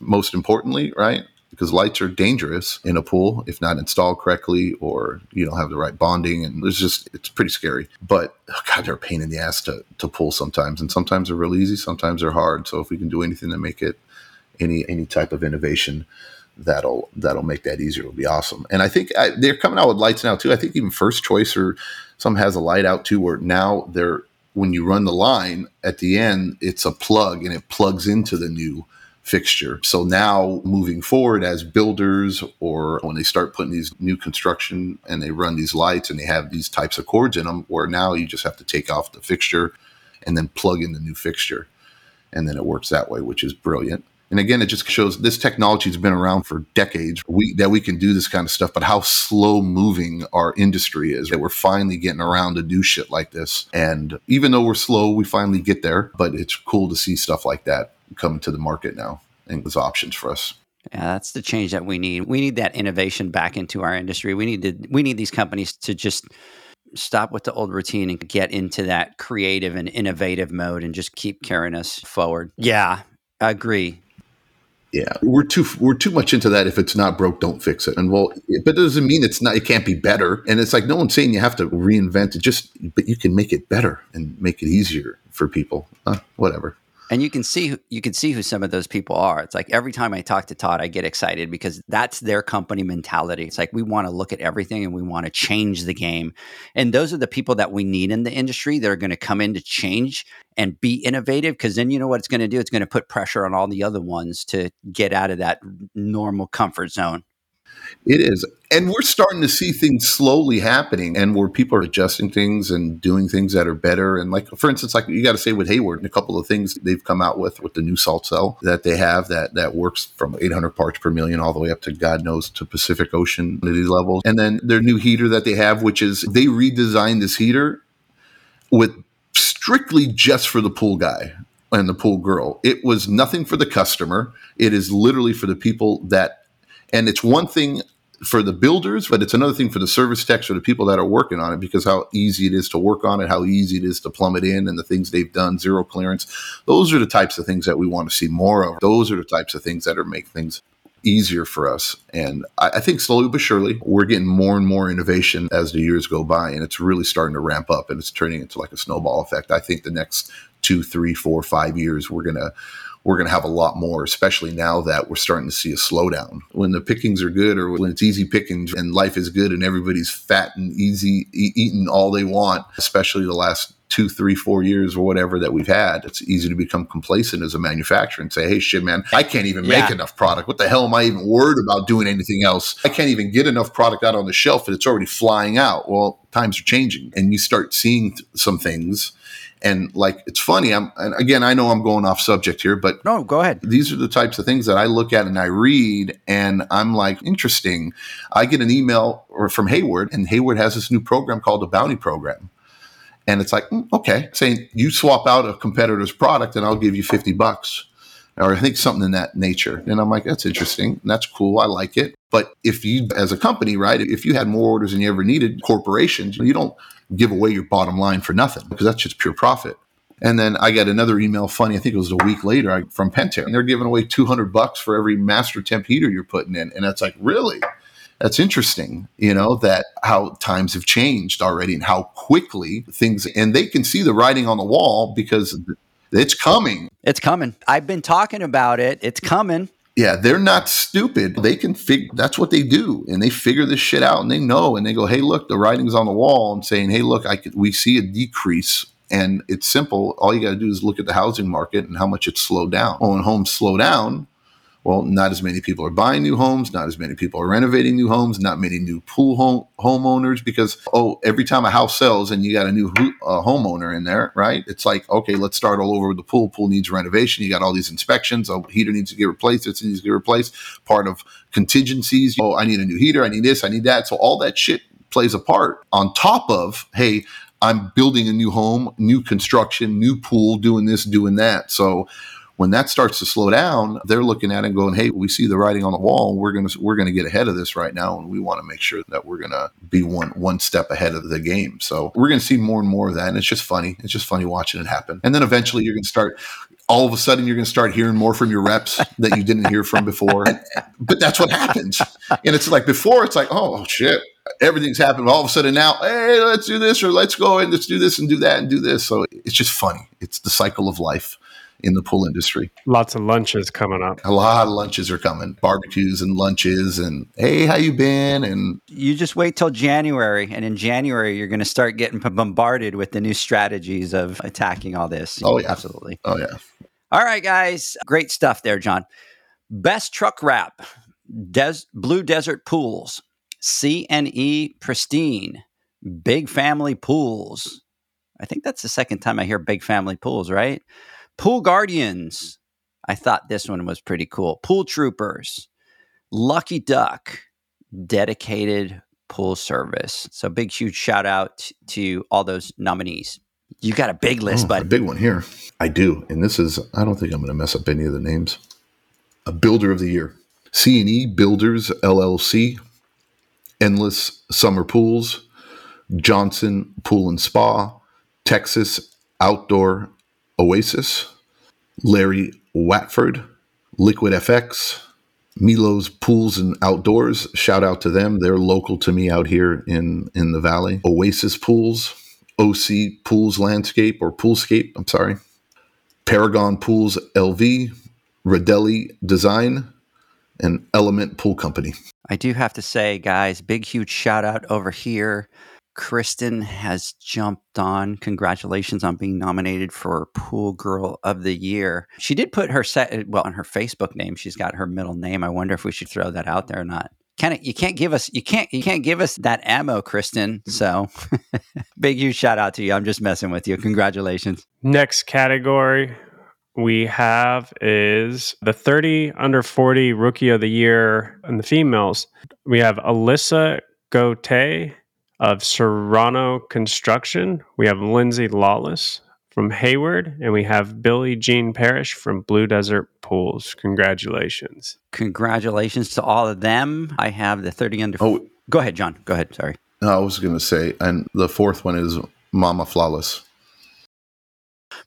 most importantly, right? Because lights are dangerous in a pool if not installed correctly, or you don't have the right bonding, and it's just it's pretty scary. But oh God, they're a pain in the ass to to pull sometimes, and sometimes they're real easy, sometimes they're hard. So if we can do anything to make it any any type of innovation that'll that'll make that easier it'll be awesome. And I think I, they're coming out with lights now too. I think even First Choice or some has a light out too, where now they're when you run the line at the end, it's a plug and it plugs into the new fixture. So now moving forward as builders or when they start putting these new construction and they run these lights and they have these types of cords in them, where now you just have to take off the fixture and then plug in the new fixture. And then it works that way, which is brilliant. And again, it just shows this technology has been around for decades. We, that we can do this kind of stuff, but how slow moving our industry is that we're finally getting around to do shit like this. And even though we're slow, we finally get there. But it's cool to see stuff like that coming to the market now and there's options for us. Yeah, that's the change that we need. We need that innovation back into our industry. We need to we need these companies to just stop with the old routine and get into that creative and innovative mode and just keep carrying us forward. Yeah, I agree. Yeah, we're too we're too much into that. If it's not broke, don't fix it. And well, but it doesn't mean it's not. It can't be better. And it's like no one's saying you have to reinvent it. Just but you can make it better and make it easier for people. Uh, whatever and you can see you can see who some of those people are. It's like every time I talk to Todd, I get excited because that's their company mentality. It's like we want to look at everything and we want to change the game, and those are the people that we need in the industry that are going to come in to change and be innovative. Because then you know what it's going to do? It's going to put pressure on all the other ones to get out of that normal comfort zone. It is. And we're starting to see things slowly happening and where people are adjusting things and doing things that are better. And like, for instance, like you got to say with Hayward, and a couple of things they've come out with, with the new salt cell that they have that, that works from 800 parts per million all the way up to God knows to Pacific Ocean levels. And then their new heater that they have, which is they redesigned this heater with strictly just for the pool guy and the pool girl. It was nothing for the customer. It is literally for the people that and it's one thing for the builders, but it's another thing for the service techs or the people that are working on it because how easy it is to work on it, how easy it is to plumb it in, and the things they've done, zero clearance. Those are the types of things that we want to see more of. Those are the types of things that are make things easier for us. And I, I think slowly but surely, we're getting more and more innovation as the years go by, and it's really starting to ramp up and it's turning into like a snowball effect. I think the next two, three, four, five years, we're gonna we're going to have a lot more, especially now that we're starting to see a slowdown. When the pickings are good or when it's easy pickings and life is good and everybody's fat and easy e- eating all they want, especially the last two, three, four years or whatever that we've had, it's easy to become complacent as a manufacturer and say, hey, shit, man, I can't even yeah. make enough product. What the hell am I even worried about doing anything else? I can't even get enough product out on the shelf and it's already flying out. Well, times are changing and you start seeing some things and like it's funny i'm and again i know i'm going off subject here but no go ahead these are the types of things that i look at and i read and i'm like interesting i get an email or from hayward and hayward has this new program called the bounty program and it's like mm, okay saying you swap out a competitor's product and i'll give you 50 bucks or I think something in that nature. And I'm like, that's interesting. That's cool. I like it. But if you, as a company, right, if you had more orders than you ever needed, corporations, you don't give away your bottom line for nothing because that's just pure profit. And then I got another email, funny, I think it was a week later from Pentair, and they're giving away 200 bucks for every master temp heater you're putting in. And that's like, really? That's interesting, you know, that how times have changed already and how quickly things, and they can see the writing on the wall because it's coming. It's coming. I've been talking about it. It's coming. Yeah, they're not stupid. They can figure that's what they do. And they figure this shit out and they know and they go, hey, look, the writing's on the wall and saying, hey, look, I could, we see a decrease. And it's simple. All you got to do is look at the housing market and how much it's slowed down. Well, when homes slow down, well, not as many people are buying new homes, not as many people are renovating new homes, not many new pool home homeowners because oh, every time a house sells and you got a new uh, homeowner in there, right? It's like okay, let's start all over with the pool. Pool needs renovation. You got all these inspections. Oh, heater needs to get replaced. It needs to get replaced. Part of contingencies. Oh, I need a new heater. I need this. I need that. So all that shit plays a part on top of hey. I'm building a new home, new construction, new pool, doing this, doing that. So when that starts to slow down, they're looking at it and going, "Hey, we see the writing on the wall. And we're going to we're going to get ahead of this right now, and we want to make sure that we're going to be one one step ahead of the game." So we're going to see more and more of that, and it's just funny. It's just funny watching it happen. And then eventually, you're going to start. All of a sudden, you're going to start hearing more from your reps that you didn't hear from before. And, but that's what happens. And it's like before, it's like, oh shit, everything's happened. All of a sudden now, hey, let's do this or let's go and let's do this and do that and do this. So it's just funny. It's the cycle of life in the pool industry. Lots of lunches coming up. A lot of lunches are coming, barbecues and lunches, and hey, how you been? And you just wait till January, and in January you're going to start getting bombarded with the new strategies of attacking all this. Oh yeah, absolutely. Oh yeah. All right, guys, great stuff there, John. Best truck wrap, Des- Blue Desert Pools, C&E Pristine, Big Family Pools. I think that's the second time I hear Big Family Pools, right? Pool Guardians. I thought this one was pretty cool. Pool Troopers, Lucky Duck, dedicated pool service. So big, huge shout out to all those nominees. You got a big list, oh, but a big one here. I do, and this is. I don't think I'm going to mess up any of the names. A builder of the year. C&E Builders LLC, Endless Summer Pools, Johnson Pool and Spa, Texas Outdoor Oasis, Larry Watford, Liquid FX, Milo's Pools and Outdoors. Shout out to them. They're local to me out here in, in the valley. Oasis Pools, OC Pools Landscape or Poolscape, I'm sorry. Paragon Pools LV, Radelli Design, and Element Pool Company. I do have to say, guys, big, huge shout out over here. Kristen has jumped on. Congratulations on being nominated for Pool Girl of the Year. She did put her set well on her Facebook name. She's got her middle name. I wonder if we should throw that out there or not. Can it, you can't give us you can't you can't give us that ammo, Kristen. So big huge shout out to you. I'm just messing with you. Congratulations. Next category we have is the 30 under 40 rookie of the year in the females. We have Alyssa Gote of Serrano Construction. We have Lindsay Lawless from Hayward, and we have Billie Jean Parrish from Blue Desert Pools. Congratulations. Congratulations to all of them. I have the 30 under. Oh, go ahead, John. Go ahead. Sorry. No, I was going to say, and the fourth one is Mama Flawless.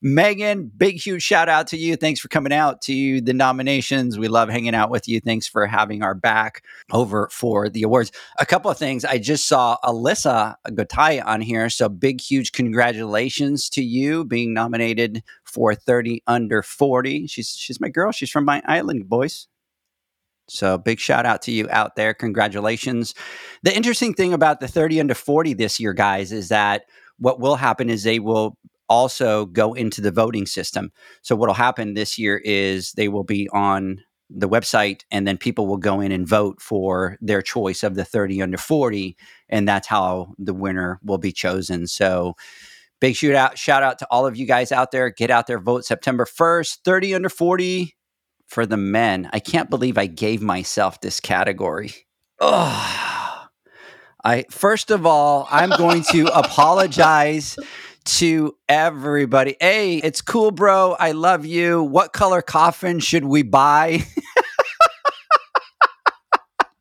Megan, big, huge shout out to you. Thanks for coming out to the nominations. We love hanging out with you. Thanks for having our back over for the awards. A couple of things. I just saw Alyssa Gotai on here. So big, huge congratulations to you being nominated for 30 under 40. She's she's my girl. She's from my island, boys. So big shout out to you out there. Congratulations. The interesting thing about the 30 under 40 this year, guys, is that what will happen is they will also go into the voting system. So what'll happen this year is they will be on the website and then people will go in and vote for their choice of the 30 under 40 and that's how the winner will be chosen. So big shoot out shout out to all of you guys out there. Get out there vote September 1st, 30 under 40 for the men. I can't believe I gave myself this category. Oh. I first of all, I'm going to apologize to everybody. Hey, it's cool, bro. I love you. What color coffin should we buy?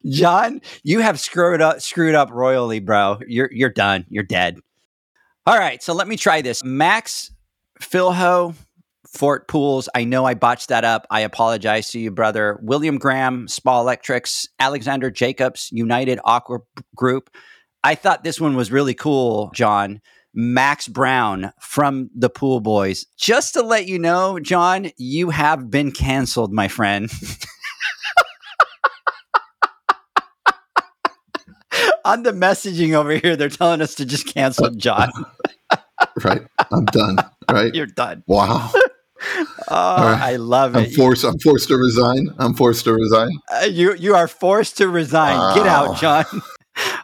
John, you have screwed up screwed up royally, bro. You're you're done. You're dead. All right, so let me try this. Max Philho Fort Pools. I know I botched that up. I apologize to you, brother. William Graham, Spa Electrics, Alexander Jacobs, United Aqua Group. I thought this one was really cool, John. Max Brown from the Pool Boys. Just to let you know, John, you have been canceled, my friend. On the messaging over here, they're telling us to just cancel John. right. I'm done. Right. You're done. Wow. Oh, right. I love it. I'm forced. I'm forced to resign. I'm forced to resign. Uh, you you are forced to resign. Wow. Get out, John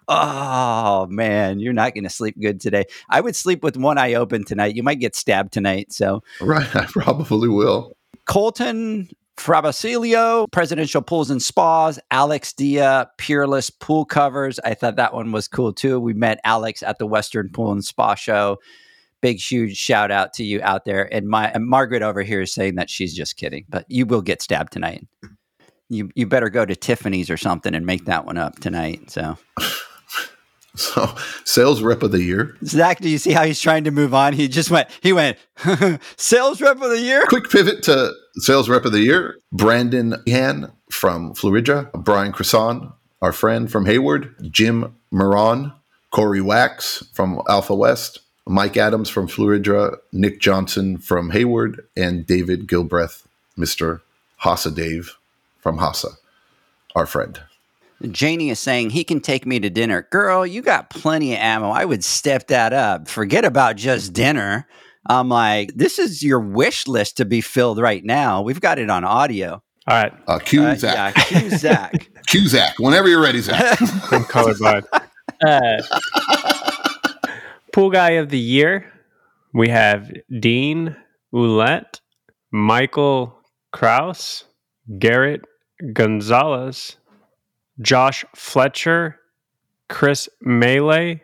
oh man, you're not going to sleep good today. I would sleep with one eye open tonight. You might get stabbed tonight. So right, I probably will. Colton Frabasilio, Presidential Pools and Spas, Alex Dia, Peerless Pool Covers. I thought that one was cool too. We met Alex at the Western Pool and Spa Show. Big, huge shout out to you out there. And my and Margaret over here is saying that she's just kidding, but you will get stabbed tonight. You you better go to Tiffany's or something and make that one up tonight. So So, sales rep of the year. Zach, do you see how he's trying to move on? He just went, he went, sales rep of the year. Quick pivot to sales rep of the year. Brandon Han from Fluidra, Brian Cresson, our friend from Hayward, Jim Moran, Corey Wax from Alpha West, Mike Adams from Fluidra, Nick Johnson from Hayward, and David Gilbreth, Mr. HASA Dave from HASA, our friend. Janie is saying he can take me to dinner. Girl, you got plenty of ammo. I would step that up. Forget about just dinner. I'm like, this is your wish list to be filled right now. We've got it on audio. All right. Uh, cue uh, Zach. Yeah, cue Zach. cue Zach. Whenever you're ready, Zach. I'm colorblind. Uh, pool guy of the year. We have Dean Ouellette, Michael Kraus, Garrett Gonzalez, Josh Fletcher, Chris Melee,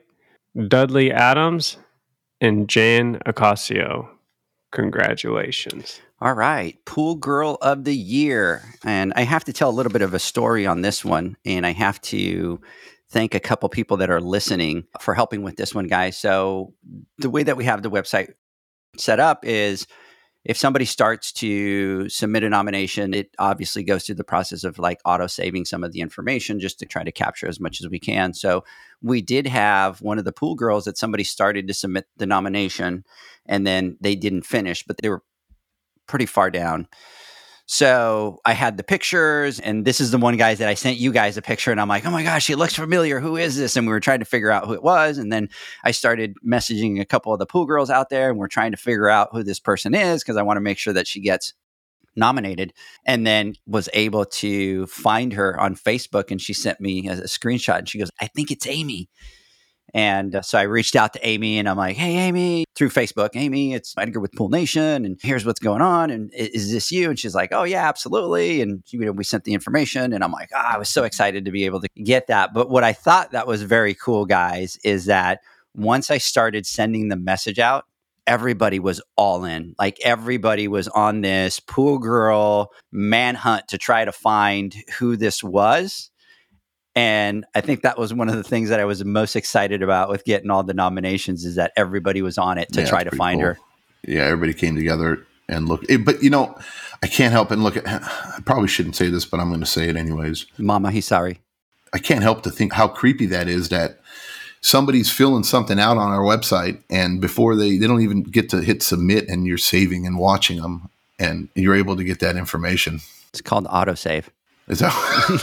Dudley Adams, and Jan Acasio. Congratulations. All right, Pool Girl of the Year. And I have to tell a little bit of a story on this one. And I have to thank a couple people that are listening for helping with this one, guys. So, the way that we have the website set up is if somebody starts to submit a nomination, it obviously goes through the process of like auto saving some of the information just to try to capture as much as we can. So we did have one of the pool girls that somebody started to submit the nomination and then they didn't finish, but they were pretty far down. So I had the pictures, and this is the one guys that I sent you guys a picture, and I'm like, oh my gosh, he looks familiar. Who is this? And we were trying to figure out who it was, and then I started messaging a couple of the pool girls out there, and we're trying to figure out who this person is because I want to make sure that she gets nominated and then was able to find her on Facebook and she sent me a, a screenshot and she goes, I think it's Amy. And uh, so I reached out to Amy and I'm like, hey, Amy, through Facebook, Amy, it's Edgar with Pool Nation. And here's what's going on. And is this you? And she's like, oh, yeah, absolutely. And, you know, we sent the information. And I'm like, oh, I was so excited to be able to get that. But what I thought that was very cool, guys, is that once I started sending the message out, everybody was all in. Like everybody was on this pool girl manhunt to try to find who this was. And I think that was one of the things that I was most excited about with getting all the nominations is that everybody was on it to Yeah, try to find cool. her. Yeah, everybody came together and looked. But you know, I can't help and look at. I probably shouldn't say this, but I'm going to say it anyways. Mama, he's sorry. I can't help to think how creepy that is that somebody's filling something out on our website and before they they don't even get to hit submit and you're saving and watching them and you're able to get that information. It's called autosave. Is that,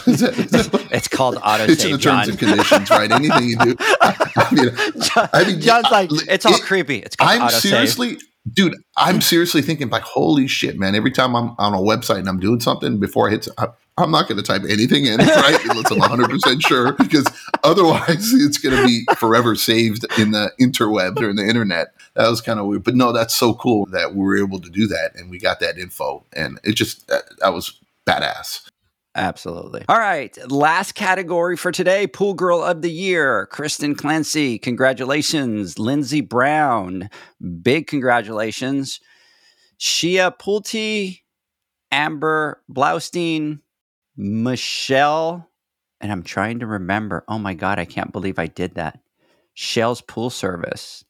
is that, is that It's called it's in the terms John. and conditions, right? Anything you do. I mean, John- I mean, John's like, it's all it- creepy. It's called I'm autosave. seriously, dude. I'm seriously thinking like, holy shit, man! Every time I'm on a website and I'm doing something, before I hit, I, I'm not going to type anything in, right? Unless I'm 100 percent sure, because otherwise it's going to be forever saved in the interwebs or in the internet. That was kind of weird, but no, that's so cool that we were able to do that and we got that info, and it just that, that was badass. Absolutely. All right. Last category for today Pool Girl of the Year. Kristen Clancy. Congratulations. Lindsey Brown. Big congratulations. Shia Pulte. Amber Blaustein. Michelle. And I'm trying to remember. Oh my God. I can't believe I did that. Shell's Pool Service.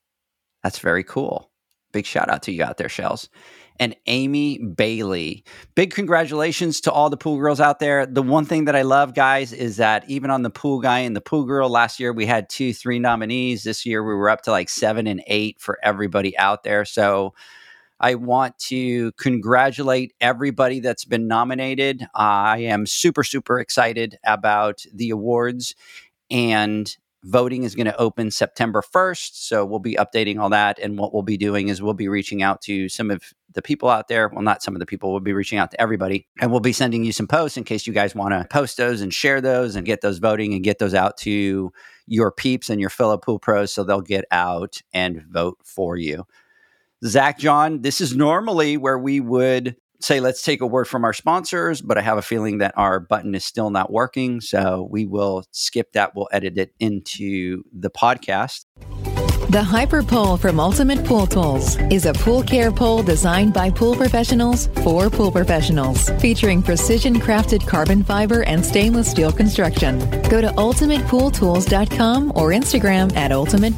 That's very cool. Big shout out to you out there, Shells. And Amy Bailey. Big congratulations to all the pool girls out there. The one thing that I love, guys, is that even on the pool guy and the pool girl last year, we had two, three nominees. This year, we were up to like seven and eight for everybody out there. So I want to congratulate everybody that's been nominated. I am super, super excited about the awards. And voting is going to open September 1st. So we'll be updating all that. And what we'll be doing is we'll be reaching out to some of the people out there. Well, not some of the people, we'll be reaching out to everybody. And we'll be sending you some posts in case you guys want to post those and share those and get those voting and get those out to your peeps and your fellow pool pros so they'll get out and vote for you. Zach John, this is normally where we would say, let's take a word from our sponsors, but I have a feeling that our button is still not working. So we will skip that. We'll edit it into the podcast. The Hyper Pole from Ultimate Pool Tools is a pool care pole designed by pool professionals for pool professionals, featuring precision crafted carbon fiber and stainless steel construction. Go to ultimatepooltools.com or Instagram at Ultimate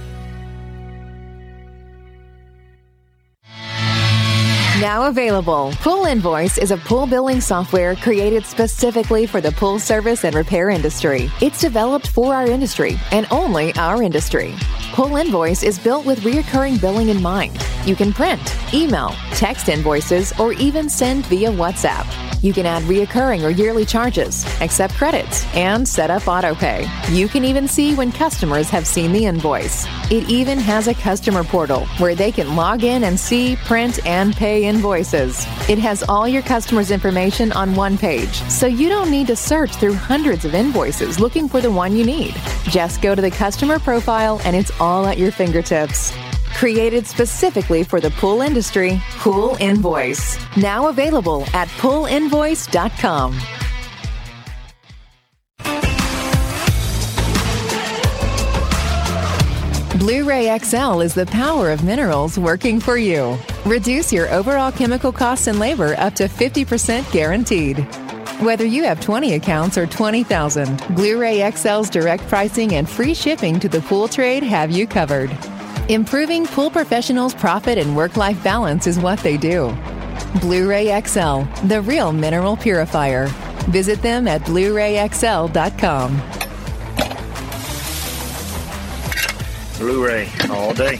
Now available. Pool Invoice is a pool billing software created specifically for the pool service and repair industry. It's developed for our industry and only our industry. Pool Invoice is built with reoccurring billing in mind. You can print, email, text invoices, or even send via WhatsApp. You can add reoccurring or yearly charges, accept credits, and set up autopay. You can even see when customers have seen the invoice. It even has a customer portal where they can log in and see, print, and pay invoices. It has all your customers' information on one page, so you don't need to search through hundreds of invoices looking for the one you need. Just go to the customer profile and it's all at your fingertips. Created specifically for the pool industry, Pool Invoice. Now available at poolinvoice.com. Blu ray XL is the power of minerals working for you. Reduce your overall chemical costs and labor up to 50% guaranteed. Whether you have 20 accounts or 20,000, Blu ray XL's direct pricing and free shipping to the pool trade have you covered. Improving pool professionals' profit and work life balance is what they do. Blu ray XL, the real mineral purifier. Visit them at Blu rayxl.com. Blu-ray all day.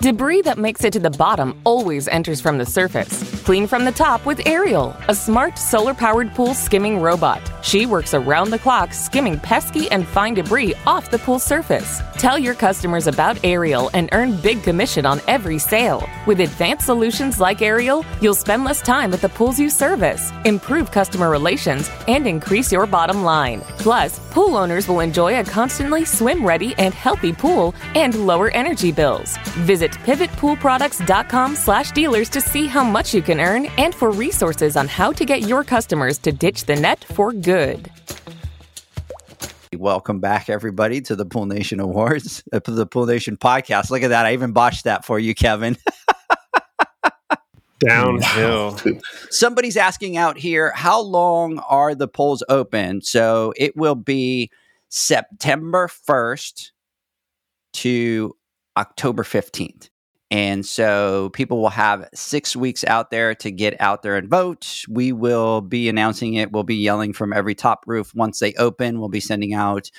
Debris that makes it to the bottom always enters from the surface. Clean from the top with Ariel, a smart solar powered pool skimming robot. She works around the clock skimming pesky and fine debris off the pool surface. Tell your customers about Ariel and earn big commission on every sale. With advanced solutions like Ariel, you'll spend less time at the pools you service, improve customer relations, and increase your bottom line. Plus, pool owners will enjoy a constantly swim ready and healthy pool and lower energy bills. Visit pivotpoolproducts.com slash dealers to see how much you can earn and for resources on how to get your customers to ditch the net for good. Welcome back, everybody, to the Pool Nation Awards, uh, the Pool Nation podcast. Look at that. I even botched that for you, Kevin. Downhill. Somebody's asking out here, how long are the polls open? So it will be September 1st to October 15th. And so people will have six weeks out there to get out there and vote. We will be announcing it. We'll be yelling from every top roof once they open. We'll be sending out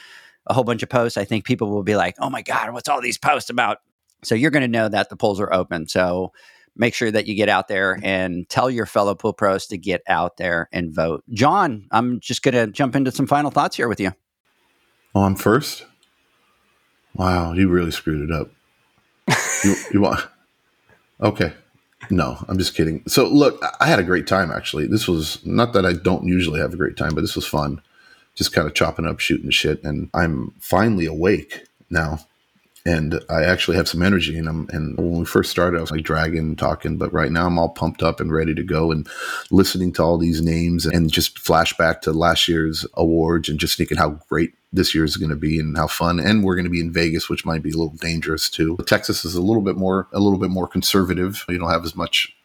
a whole bunch of posts. I think people will be like, oh my God, what's all these posts about? So you're going to know that the polls are open. So make sure that you get out there and tell your fellow pool pros to get out there and vote. John, I'm just going to jump into some final thoughts here with you. Oh, I'm first? Wow, you really screwed it up. You, you want? Okay. No, I'm just kidding. So, look, I had a great time actually. This was not that I don't usually have a great time, but this was fun. Just kind of chopping up, shooting shit, and I'm finally awake now and I actually have some energy in them. And when we first started, I was like dragging, talking, but right now I'm all pumped up and ready to go and listening to all these names and just flashback to last year's awards and just thinking how great this year is going to be and how fun. And we're going to be in Vegas, which might be a little dangerous too. Texas is a little bit more, a little bit more conservative. You don't have as much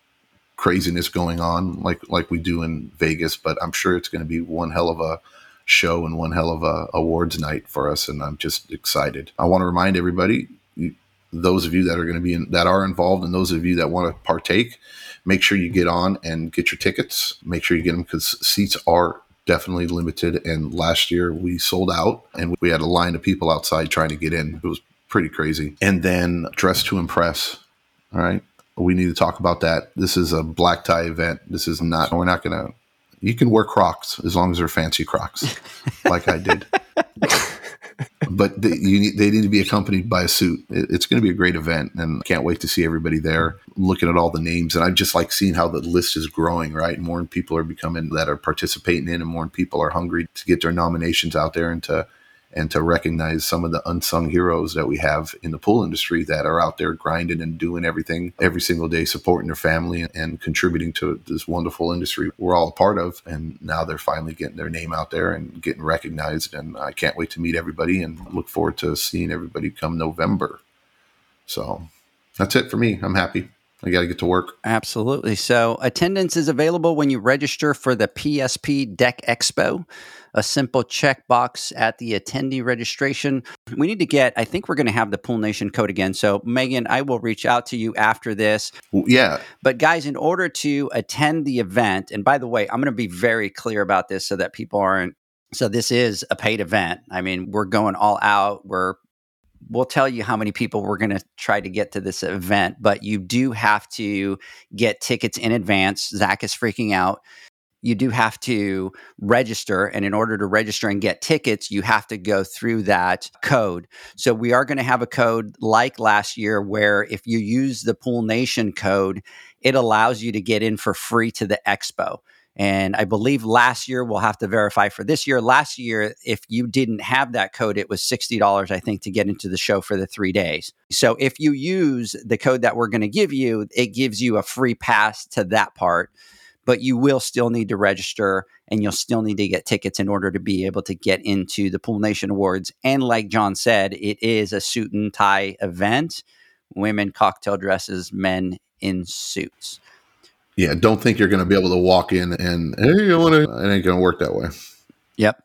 craziness going on like like we do in Vegas, but I'm sure it's going to be one hell of a show and one hell of a awards night for us, and I'm just excited. I want to remind everybody, those of you that are going to be in, that are involved, and those of you that want to partake, make sure you get on and get your tickets. Make sure you get them because seats are definitely limited. And last year we sold out, and we had a line of people outside trying to get in. It was pretty crazy. And then dress to impress. All right. We need to talk about that. This is a black tie event. This is not, we're not going to you can wear Crocs as long as they're fancy Crocs, like I did. but they, need, they need to be accompanied by a suit. It, it's going to be a great event, and I can't wait to see everybody there. Looking at all the names, and I'm just like seeing how the list is growing. Right, more people are becoming that are participating in, and more people are hungry to get their nominations out there and to and to recognize some of the unsung heroes that we have in the pool industry that are out there grinding and doing everything every single day, supporting their family and contributing to this wonderful industry we're all a part of. And now they're finally getting their name out there and getting recognized. And I can't wait to meet everybody and look forward to seeing everybody come November. So that's it for me. I'm happy. I got to get to work. Absolutely. So, attendance is available when you register for the PSP Deck Expo. A simple checkbox at the attendee registration. We need to get, I think we're going to have the Pool Nation code again. So, Megan, I will reach out to you after this. Yeah. But, guys, in order to attend the event, and by the way, I'm going to be very clear about this so that people aren't. So, this is a paid event. I mean, we're going all out. We're we'll tell you how many people we're going to try to get to this event, but you do have to get tickets in advance. Zach is freaking out. You do have to register. And in order to register and get tickets, you have to go through that code. So we are going to have a code like last year where if you use the Pool Nation code, it allows you to get in for free to the expo. And I believe last year we'll have to verify for this year. Last year, if you didn't have that code, it was $60, I think, to get into the show for the three days. So if you use the code that we're going to give you, it gives you a free pass to that part. But you will still need to register and you'll still need to get tickets in order to be able to get into the Pool Nation Awards. And like John said, it is a suit and tie event women cocktail dresses, men in suits. Yeah, don't think you're going to be able to walk in and hey, you want to. It ain't going to work that way. Yep.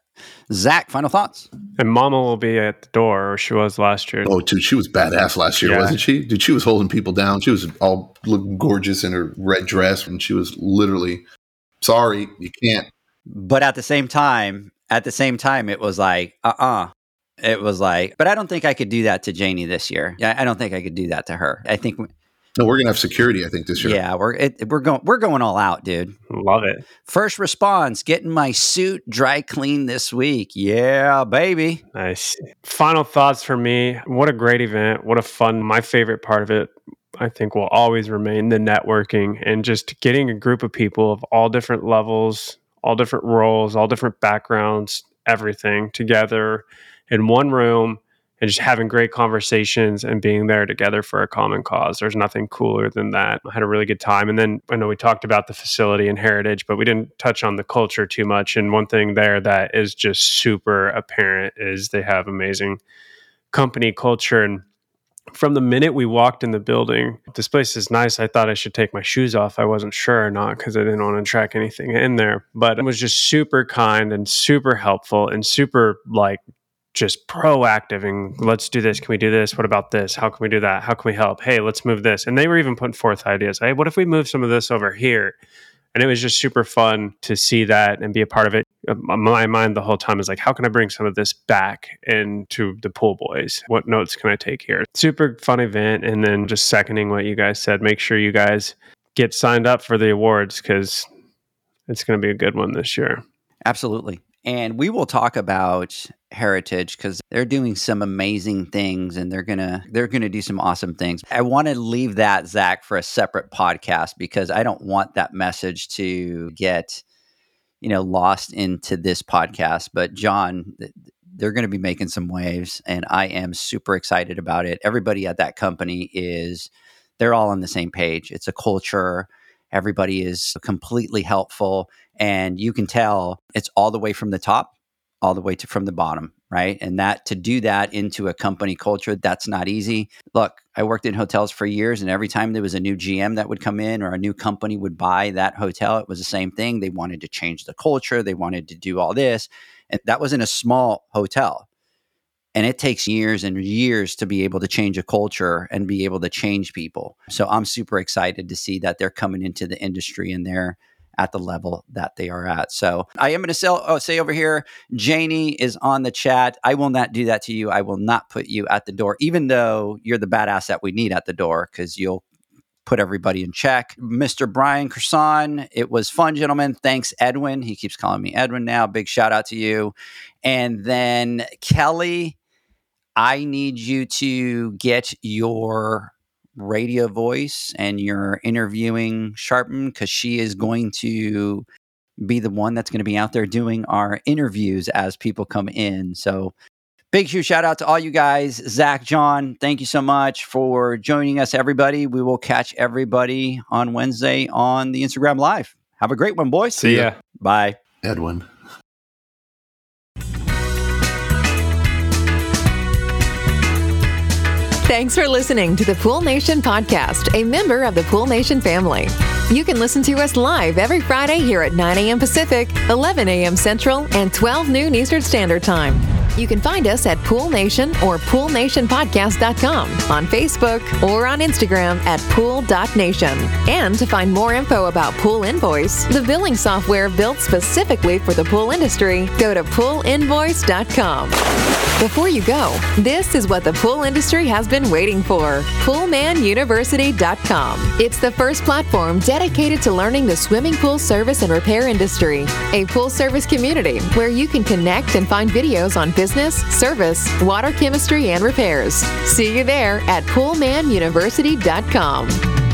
Zach, final thoughts. And Mama will be at the door, or she was last year. Oh, dude, she was badass last year, yeah. wasn't she? Dude, she was holding people down. She was all looking gorgeous in her red dress, and she was literally, sorry, you can't. But at the same time, at the same time, it was like, uh uh-uh. uh It was like, but I don't think I could do that to Janie this year. I don't think I could do that to her. I think no, we're gonna have security. I think this year. Yeah, we're it, we're going we're going all out, dude. Love it. First response: getting my suit dry clean this week. Yeah, baby. Nice. Final thoughts for me. What a great event. What a fun. My favorite part of it, I think, will always remain the networking and just getting a group of people of all different levels, all different roles, all different backgrounds, everything together in one room and just having great conversations and being there together for a common cause. There's nothing cooler than that. I had a really good time. And then I know we talked about the facility and heritage, but we didn't touch on the culture too much. And one thing there that is just super apparent is they have amazing company culture. And from the minute we walked in the building, this place is nice. I thought I should take my shoes off. I wasn't sure or not because I didn't want to track anything in there. But it was just super kind and super helpful and super like just proactive and let's do this. Can we do this? What about this? How can we do that? How can we help? Hey, let's move this. And they were even putting forth ideas. Hey, what if we move some of this over here? And it was just super fun to see that and be a part of it. Uh, my mind the whole time is like, how can I bring some of this back into the pool boys? What notes can I take here? Super fun event. And then just seconding what you guys said, make sure you guys get signed up for the awards because it's going to be a good one this year. Absolutely. And we will talk about heritage because they're doing some amazing things and they're gonna they're gonna do some awesome things. I want to leave that, Zach, for a separate podcast because I don't want that message to get, you know, lost into this podcast. But John, they're going to be making some waves and I am super excited about it. Everybody at that company is they're all on the same page. It's a culture. Everybody is completely helpful and you can tell it's all the way from the top all the way to from the bottom right? And that to do that into a company culture that's not easy. Look i worked in hotels for years and every time there was a new gm that would come in or a new company would buy that hotel it was the same thing. They wanted to change the culture they wanted to do all this and that was in a small hotel and it takes years and years to be able to change a culture and be able to change people so i'm super excited to see that they're coming into the industry and they're at the level that they are at. So I am going to sell, oh, say over here, Janie is on the chat. I will not do that to you. I will not put you at the door, even though you're the badass that we need at the door because you'll put everybody in check. Mr. Brian Kerson, it was fun, gentlemen. Thanks, Edwin. He keeps calling me Edwin now. Big shout out to you. And then Kelly, I need you to get your radio voice and you're interviewing Sharpen because she is going to be the one that's going to be out there doing our interviews as people come in. So Big huge shout out to all you guys. Zach, John, thank you so much for joining us, everybody. We will catch everybody on Wednesday on the Instagram Live. Have a great one, boys. See ya. Bye. Edwin. Thanks for listening to the Pool Nation podcast, a member of the Pool Nation family. You can listen to us live every Friday here at 9 a.m. Pacific, 11 a.m. Central, and 12 noon Eastern Standard Time. You can find us at Pool Nation or PoolNationPodcast.com on Facebook or on Instagram at Pool.nation. And to find more info about Pool Invoice, the billing software built specifically for the pool industry, go to PoolInvoice.com. Before you go, this is what the pool industry has been waiting for PoolManUniversity.com. It's the first platform dedicated to learning the swimming pool service and repair industry, a pool service community where you can connect and find videos on business, service, water chemistry, and repairs. See you there at PoolManUniversity.com.